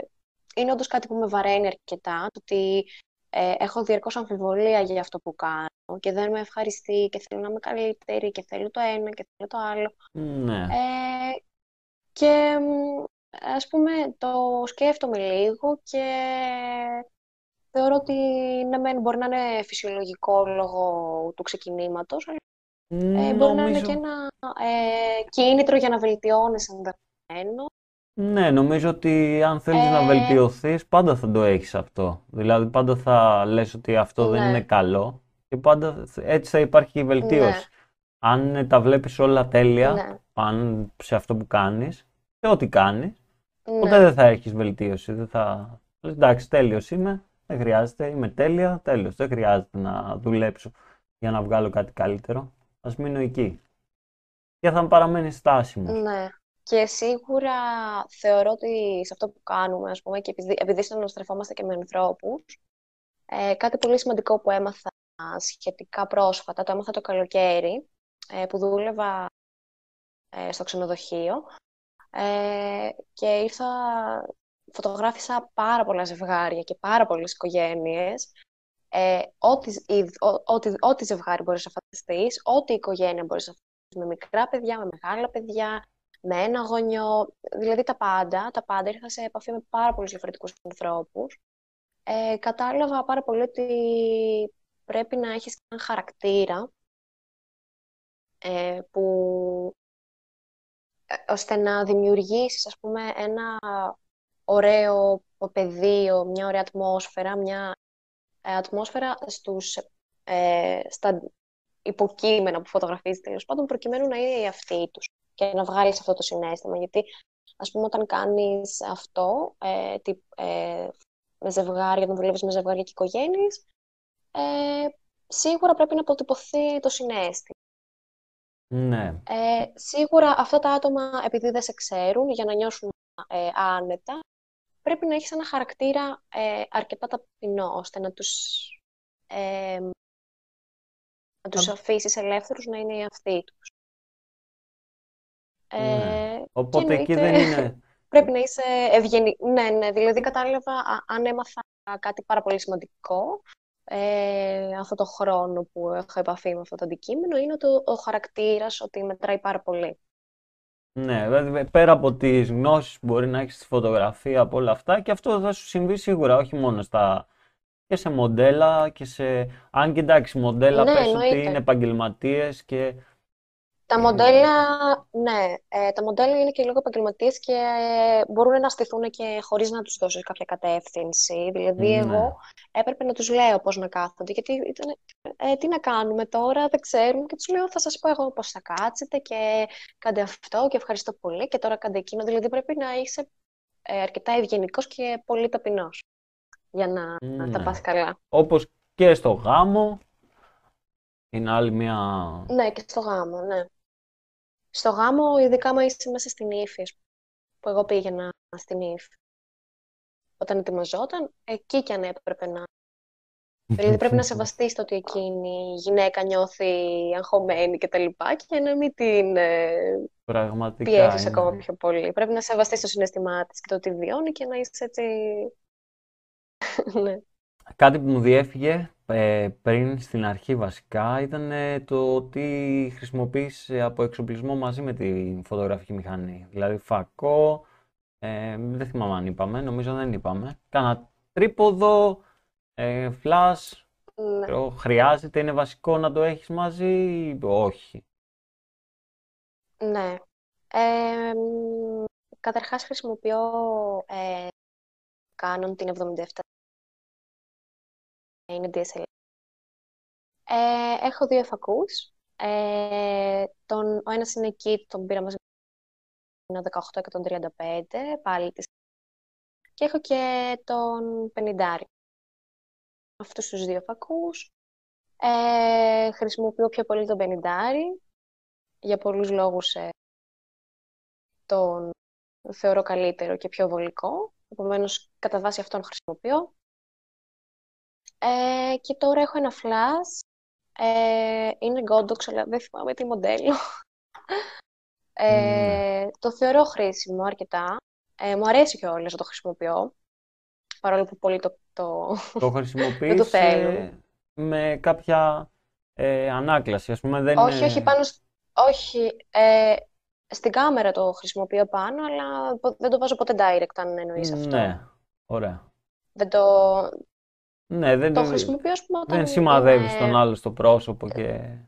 Speaker 2: είναι όντως κάτι που με βαραίνει αρκετά, το ότι ε, έχω διαρκώς αμφιβολία για αυτό που κάνω και δεν με ευχαριστεί και θέλω να είμαι καλύτερη και θέλω το ένα και θέλω το άλλο.
Speaker 1: Ναι.
Speaker 2: Ε, και ας πούμε το σκέφτομαι λίγο και θεωρώ ότι ναι, μπορεί να είναι φυσιολογικό λόγω του ξεκινήματος, αλλά ε, μπορεί να είναι και ένα ε, κίνητρο για να βελτιώνεις ενδεχομένως.
Speaker 1: Ναι, νομίζω ότι αν θέλεις να ε, βελτιωθείς, πάντα θα το έχεις αυτό. Δηλαδή, πάντα θα λες ότι αυτό δεν
Speaker 2: Ναι.
Speaker 1: είναι καλό και πάντα έτσι θα υπάρχει η βελτίωση.
Speaker 2: Ναι.
Speaker 1: Αν τα βλέπεις όλα τέλεια,
Speaker 2: Ναι.
Speaker 1: αν σε αυτό που κάνεις, σε ό,τι κάνεις,
Speaker 2: Ναι.
Speaker 1: ποτέ δεν θα έχεις βελτίωση. Δεν θα... λες, Εντάξει, τέλειος είμαι, δεν χρειάζεται, είμαι τέλεια, τέλος. Δεν χρειάζεται να δουλέψω για να βγάλω κάτι καλύτερο. Ας μείνω εκεί. Και θα παραμένει στάσιμος.
Speaker 2: Ναι. Και σίγουρα θεωρώ ότι σε αυτό που κάνουμε, ας πούμε, και επειδή, επειδή συναναστρεφόμαστε και με ανθρώπους, ε, κάτι πολύ σημαντικό που έμαθα σχετικά πρόσφατα, το έμαθα το καλοκαίρι, ε, που δούλευα ε, στο ξενοδοχείο ε, και ήρθα, φωτογράφησα πάρα πολλά ζευγάρια και πάρα πολλές οικογένειες ε, ό,τι, είδ- ό- ό,τι, ό,τι ζευγάρι μπορείς να φανταστείς, ό,τι οικογένεια μπορείς να φανταστείς, με μικρά παιδιά, με μεγάλα παιδιά, με ένα γονιό, δηλαδή τα πάντα, τα πάντα. Ήρθα σε επαφή με πάρα πολλούς διαφορετικούς ανθρώπους. Ε, κατάλαβα πάρα πολύ ότι πρέπει να έχεις έναν χαρακτήρα ε, που ε, ώστε να δημιουργήσεις, ας πούμε, ένα ωραίο πεδίο, μια ωραία ατμόσφαιρα, μια ε, ατμόσφαιρα στους, ε, στα υποκείμενα που φωτογραφίζεις τέλος πάντων, προκειμένου να είναι οι αυτοί τους και να βγάλεις αυτό το συνέστημα. Γιατί, ας πούμε, όταν κάνεις αυτό, ε, τι, ε, με ζευγάρια, όταν δουλεύεις με ζευγάρια και οικογένειες, ε, σίγουρα πρέπει να αποτυπωθεί το συνέστημα.
Speaker 1: Ναι.
Speaker 2: Ε, σίγουρα αυτά τα άτομα, επειδή δεν σε ξέρουν, για να νιώσουν ε, άνετα, πρέπει να έχεις ένα χαρακτήρα ε, αρκετά ταπεινό, ώστε να τους, ε, να τους αφήσεις ελεύθερους να είναι οι αυτοί τους. Ε,
Speaker 1: Ναι.
Speaker 2: και
Speaker 1: Οπότε εκεί δεν
Speaker 2: εννοείται
Speaker 1: είναι.
Speaker 2: πρέπει να είσαι ευγενή. Ναι, ναι, δηλαδή κατάλαβα α- αν έμαθα κάτι πάρα πολύ σημαντικό ε, αυτό το χρόνο που έχω επαφή με αυτό το αντικείμενο είναι ότι ο, ο χαρακτήρας ότι μετράει πάρα πολύ.
Speaker 1: Ναι, βέβαια, πέρα από τις γνώσεις που μπορεί να έχεις στη φωτογραφία από όλα αυτά και αυτό θα σου συμβεί σίγουρα, όχι μόνο στα... και σε μοντέλα και σε... Αν και εντάξει, μοντέλα
Speaker 2: Ναι,
Speaker 1: πες ότι
Speaker 2: εννοείται.
Speaker 1: είναι επαγγελματίες και...
Speaker 2: Τα
Speaker 1: ε,
Speaker 2: μοντέλα, ναι, ε, τα μοντέλα είναι και λίγο επαγγελματίες και ε, μπορούν να στηθούν και χωρίς να τους δώσεις κάποια κατεύθυνση. Δηλαδή,
Speaker 1: Ναι.
Speaker 2: εγώ έπρεπε να τους λέω πώς να κάθονται, γιατί ήταν, ε, τι να κάνουμε τώρα, δεν ξέρουν. Και τους λέω, θα σας πω εγώ πώς θα κάτσετε και κάντε αυτό και ευχαριστώ πολύ και τώρα κάντε εκείνο. Δηλαδή, πρέπει να είσαι ε, αρκετά ευγενικός και πολύ ταπεινός για να, να τα
Speaker 1: Ναι.
Speaker 2: πας καλά.
Speaker 1: Όπως και στο γάμο, είναι άλλη μια...
Speaker 2: Ναι, και στο γάμο, ναι. Στο γάμο, ειδικά άμα είσαι μέσα στην ύφη, ας πούμε, που εγώ πήγαινα στην ύφη. Όταν ετοιμαζόταν, εκεί κι αν έπρεπε να. Δηλαδή πρέπει να σεβαστείς το ότι εκείνη η γυναίκα νιώθει αγχωμένη και τα λοιπά και να μην την ε,
Speaker 1: Πραγματικά
Speaker 2: πιέζεις
Speaker 1: είναι.
Speaker 2: ακόμα πιο πολύ. Πρέπει να σεβαστείς το συναισθημά της και το ότι βιώνει και να είσαι έτσι... ναι.
Speaker 1: Κάτι που μου διέφυγε ε, πριν στην αρχή βασικά ήταν ε, το ότι χρησιμοποιείς ε, από εξοπλισμό μαζί με τη φωτογραφική μηχανή. Δηλαδή φακό, ε, δεν θυμάμαι αν είπαμε, νομίζω δεν είπαμε. Κάνα τρίποδο, ε, flash,
Speaker 2: Ναι.
Speaker 1: χρειάζεται, είναι βασικό να το έχεις μαζί ή όχι.
Speaker 2: Ναι. Ε, μ, καταρχάς χρησιμοποιώ ε, Canon την 77. Είναι DSLR. Ε, έχω δύο φακούς. Ε, τον, ο ένας είναι kit, τον πήρα μαζί με το 18-135, πάλι της. Και έχω και τον 50. Αυτούς τους δύο φακούς. Ε, χρησιμοποιώ πιο πολύ τον 50 για πολλούς λόγους ε, τον θεωρώ καλύτερο και πιο βολικό. Επομένως, κατά βάση αυτόν χρησιμοποιώ. Ε, και τώρα έχω ένα flash. Ε, είναι Godox, αλλά δεν θυμάμαι τι μοντέλο. Ε, Το θεωρώ χρήσιμο αρκετά. Ε, μου αρέσει και όλες να το χρησιμοποιώ. Παρόλο που πολλοί το, το...
Speaker 1: Το χρησιμοποιείς
Speaker 2: θέλουν.
Speaker 1: ε, με κάποια ε, ανάκλαση, ας πούμε δεν
Speaker 2: όχι,
Speaker 1: είναι-
Speaker 2: όχι, πάνω... σ- Όχι, ε, στην κάμερα το χρησιμοποιώ πάνω, αλλά πο- δεν το βάζω ποτέ direct, αν εννοείς αυτό.
Speaker 1: Ναι, ωραία.
Speaker 2: Δεν το,
Speaker 1: Ναι, δεν,
Speaker 2: το χρησιμοποιώ, ας πούμε, όταν
Speaker 1: δεν σημαδεύεις
Speaker 2: είμαι-
Speaker 1: τον άλλο στο πρόσωπο και...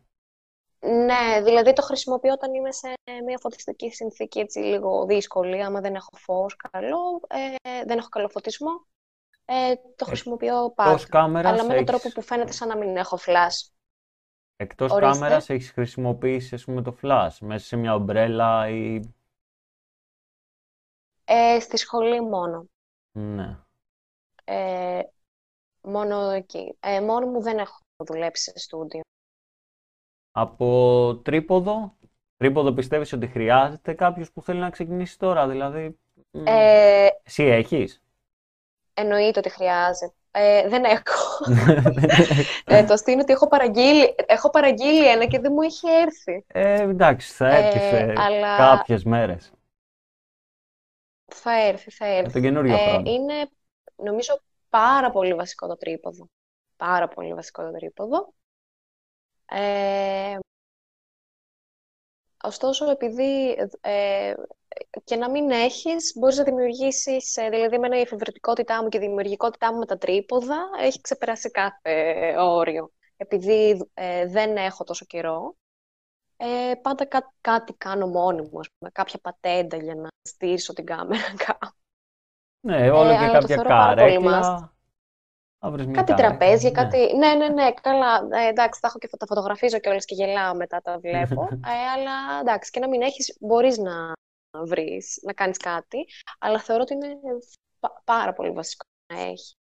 Speaker 2: Ναι, δηλαδή το χρησιμοποιώ όταν είμαι σε μια φωτιστική συνθήκη έτσι λίγο δύσκολη, άμα δεν έχω φως καλό, ε, δεν έχω καλό φωτισμό, ε, το χρησιμοποιώ πάντα.
Speaker 1: Εκτός κάμερας
Speaker 2: Αλλά με έναν
Speaker 1: έχεις-
Speaker 2: τρόπο που φαίνεται σαν να μην έχω flash.
Speaker 1: Εκτός
Speaker 2: Ορίστε.
Speaker 1: κάμερας έχεις χρησιμοποιήσει ας πούμε το flash μέσα σε μια ομπρέλα ή...
Speaker 2: Ε, στη σχολή μόνο.
Speaker 1: Ναι.
Speaker 2: Ε, μόνο εκεί. Ε, μόνο μου δεν έχω δουλέψει σε στούντιο.
Speaker 1: Από τρίποδο, τρίποδο πιστεύεις ότι χρειάζεται κάποιος που θέλει να ξεκινήσει τώρα, δηλαδή... μ,
Speaker 2: Ε,
Speaker 1: Εσύ έχεις;
Speaker 2: εννοείται ότι χρειάζεται. Ε, δεν έχω. Ε, το αστείο είναι ότι έχω παραγγείλει, έχω παραγγείλει ένα και δεν μου έχει έρθει.
Speaker 1: Ε, εντάξει, θα
Speaker 2: Ε,
Speaker 1: έρθει σε
Speaker 2: αλλά-
Speaker 1: κάποιες μέρες.
Speaker 2: Θα έρθει, θα
Speaker 1: Με
Speaker 2: έρθει.
Speaker 1: τον καινούριο
Speaker 2: Ε,
Speaker 1: χρόνο.
Speaker 2: είναι, νομίζω, πάρα πολύ βασικό το τρίποδο. Πάρα πολύ βασικό το τρίποδο. Ε, ωστόσο, επειδή ε, και να μην έχεις, μπορείς να δημιουργήσεις, ε, δηλαδή εμένα η εφευρετικότητά μου και η δημιουργικότητά μου με τα τρίποδα έχει ξεπεράσει κάθε όριο. Επειδή ε, δεν έχω τόσο καιρό, ε, πάντα κά- κάτι κάνω μόνη μου, ας πούμε, κάποια πατέντα για να στήσω την κάμερα κάπου.
Speaker 1: Ναι, όλο
Speaker 2: ε,
Speaker 1: και
Speaker 2: αλλά το
Speaker 1: κάποια
Speaker 2: θεωρώ πάρα πολύ
Speaker 1: καρέκλα. Θα βρεις μια
Speaker 2: Κάτι
Speaker 1: καρέκλα,
Speaker 2: τραπέζια,
Speaker 1: ναι.
Speaker 2: κάτι. Ναι, ναι, ναι, καλά. Ε, εντάξει, τα έχω και τα φωτογραφίζω κιόλας και γελάω μετά τα βλέπω. ε, αλλά εντάξει, και να μην έχεις, μπορείς να βρεις, να κάνεις κάτι. Αλλά θεωρώ ότι είναι πα- πάρα πολύ βασικό να έχεις.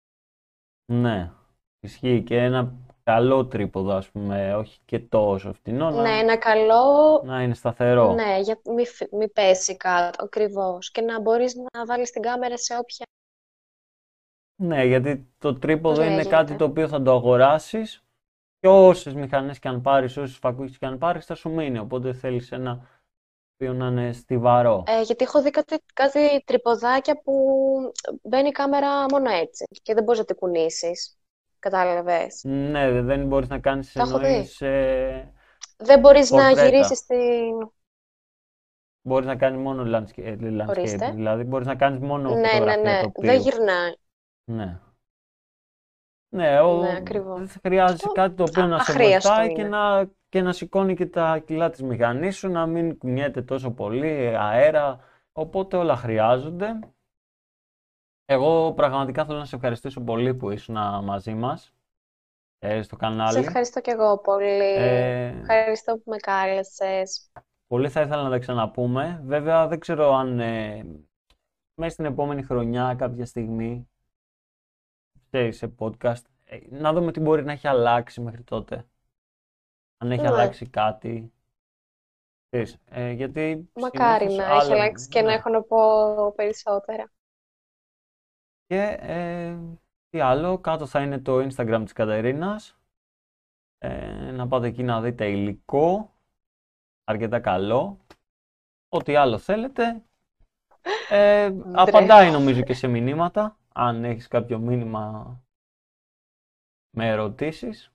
Speaker 1: Ναι, ισχύει και ένα καλό τρίποδο, ας πούμε, όχι και τόσο φτηνό, να,
Speaker 2: Ναι, ένα καλό.
Speaker 1: να είναι σταθερό.
Speaker 2: Ναι, για μη, φ- μη πέσει κάτω, ακριβώς. Και να μπορείς να βάλεις την κάμερα σε όποια.
Speaker 1: Ναι, γιατί το τρίποδο
Speaker 2: Πώς
Speaker 1: είναι
Speaker 2: λέγεται;
Speaker 1: κάτι το οποίο θα το αγοράσεις και όσες μηχανές και αν πάρεις, όσες φακούς και αν πάρεις, θα σου μείνει. Οπότε θέλεις ένα το οποίο να είναι στιβαρό.
Speaker 2: Ε, γιατί έχω δει κάτι, κάτι τρυποδάκια που μπαίνει η κάμερα μόνο έτσι και δεν μπορείς να την κουνήσεις. Κατάλαβες.
Speaker 1: Ναι, δε- δεν μπορείς να κάνεις
Speaker 2: Τα έχω δει.
Speaker 1: εννοείς, ε,
Speaker 2: Δεν μπορείς να
Speaker 1: Πορτρέτα.
Speaker 2: γυρίσεις την...
Speaker 1: μπορείς να κάνεις μόνο landscape, ε, landscape,
Speaker 2: Ορίστε.
Speaker 1: δηλαδή μπορείς να κάνεις μόνο
Speaker 2: Ναι, ναι,
Speaker 1: φωτογραφία
Speaker 2: ναι.
Speaker 1: τοπίου.
Speaker 2: Δεν γυρνάει.
Speaker 1: Ναι. Ναι, ο,
Speaker 2: Ναι, ακριβώς.
Speaker 1: χρειάζεσαι
Speaker 2: Αυτό
Speaker 1: κάτι το οποίο να σε
Speaker 2: αχρίαστο
Speaker 1: βοηθάει και
Speaker 2: είναι.
Speaker 1: να, και να σηκώνει και τα κιλά της μηχανής σου, να μην κουνιέται τόσο πολύ, αέρα, οπότε όλα χρειάζονται. Εγώ πραγματικά θέλω να σε ευχαριστήσω πολύ που ήσουν μαζί μας ε, στο
Speaker 2: Σε
Speaker 1: κανάλι.
Speaker 2: ευχαριστώ και εγώ πολύ.
Speaker 1: Ε,
Speaker 2: Ευχαριστώ που με κάλεσες.
Speaker 1: Πολύ θα ήθελα να τα ξαναπούμε. Βέβαια, δεν ξέρω αν ε, μέσα στην επόμενη χρονιά κάποια στιγμή σε, σε podcast ε, να δούμε τι μπορεί να έχει αλλάξει μέχρι τότε. Αν έχει
Speaker 2: Ναι.
Speaker 1: αλλάξει κάτι. Ξέρεις, ε, γιατί
Speaker 2: Μακάρι
Speaker 1: συνήθως
Speaker 2: να έχει
Speaker 1: άλλο-
Speaker 2: αλλάξει και να
Speaker 1: ναι.
Speaker 2: έχω να πω περισσότερα.
Speaker 1: Και ε, τι άλλο, κάτω θα είναι το Instagram της Κατερίνας. Ε, να πάτε εκεί να δείτε υλικό, αρκετά καλό. Ό,τι άλλο θέλετε. Ε, απαντάει νομίζω και σε μηνύματα, αν έχεις κάποιο μήνυμα με ερωτήσεις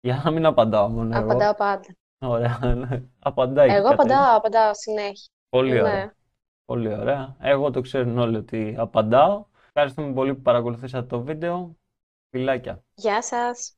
Speaker 1: για να μην απαντάω μόνο εγώ.
Speaker 2: Απαντάω πάντα.
Speaker 1: Ωραία. Απαντάει και η
Speaker 2: Εγώ
Speaker 1: Κατερίνα.
Speaker 2: απαντάω, απαντάω συνέχεια.
Speaker 1: Πολύ
Speaker 2: Ναι.
Speaker 1: ωραία. Πολύ ωραία. Εγώ το ξέρουν όλοι ότι απαντάω. Ευχαριστούμε πολύ που παρακολουθήσατε το βίντεο. Φιλάκια.
Speaker 2: Γεια σας.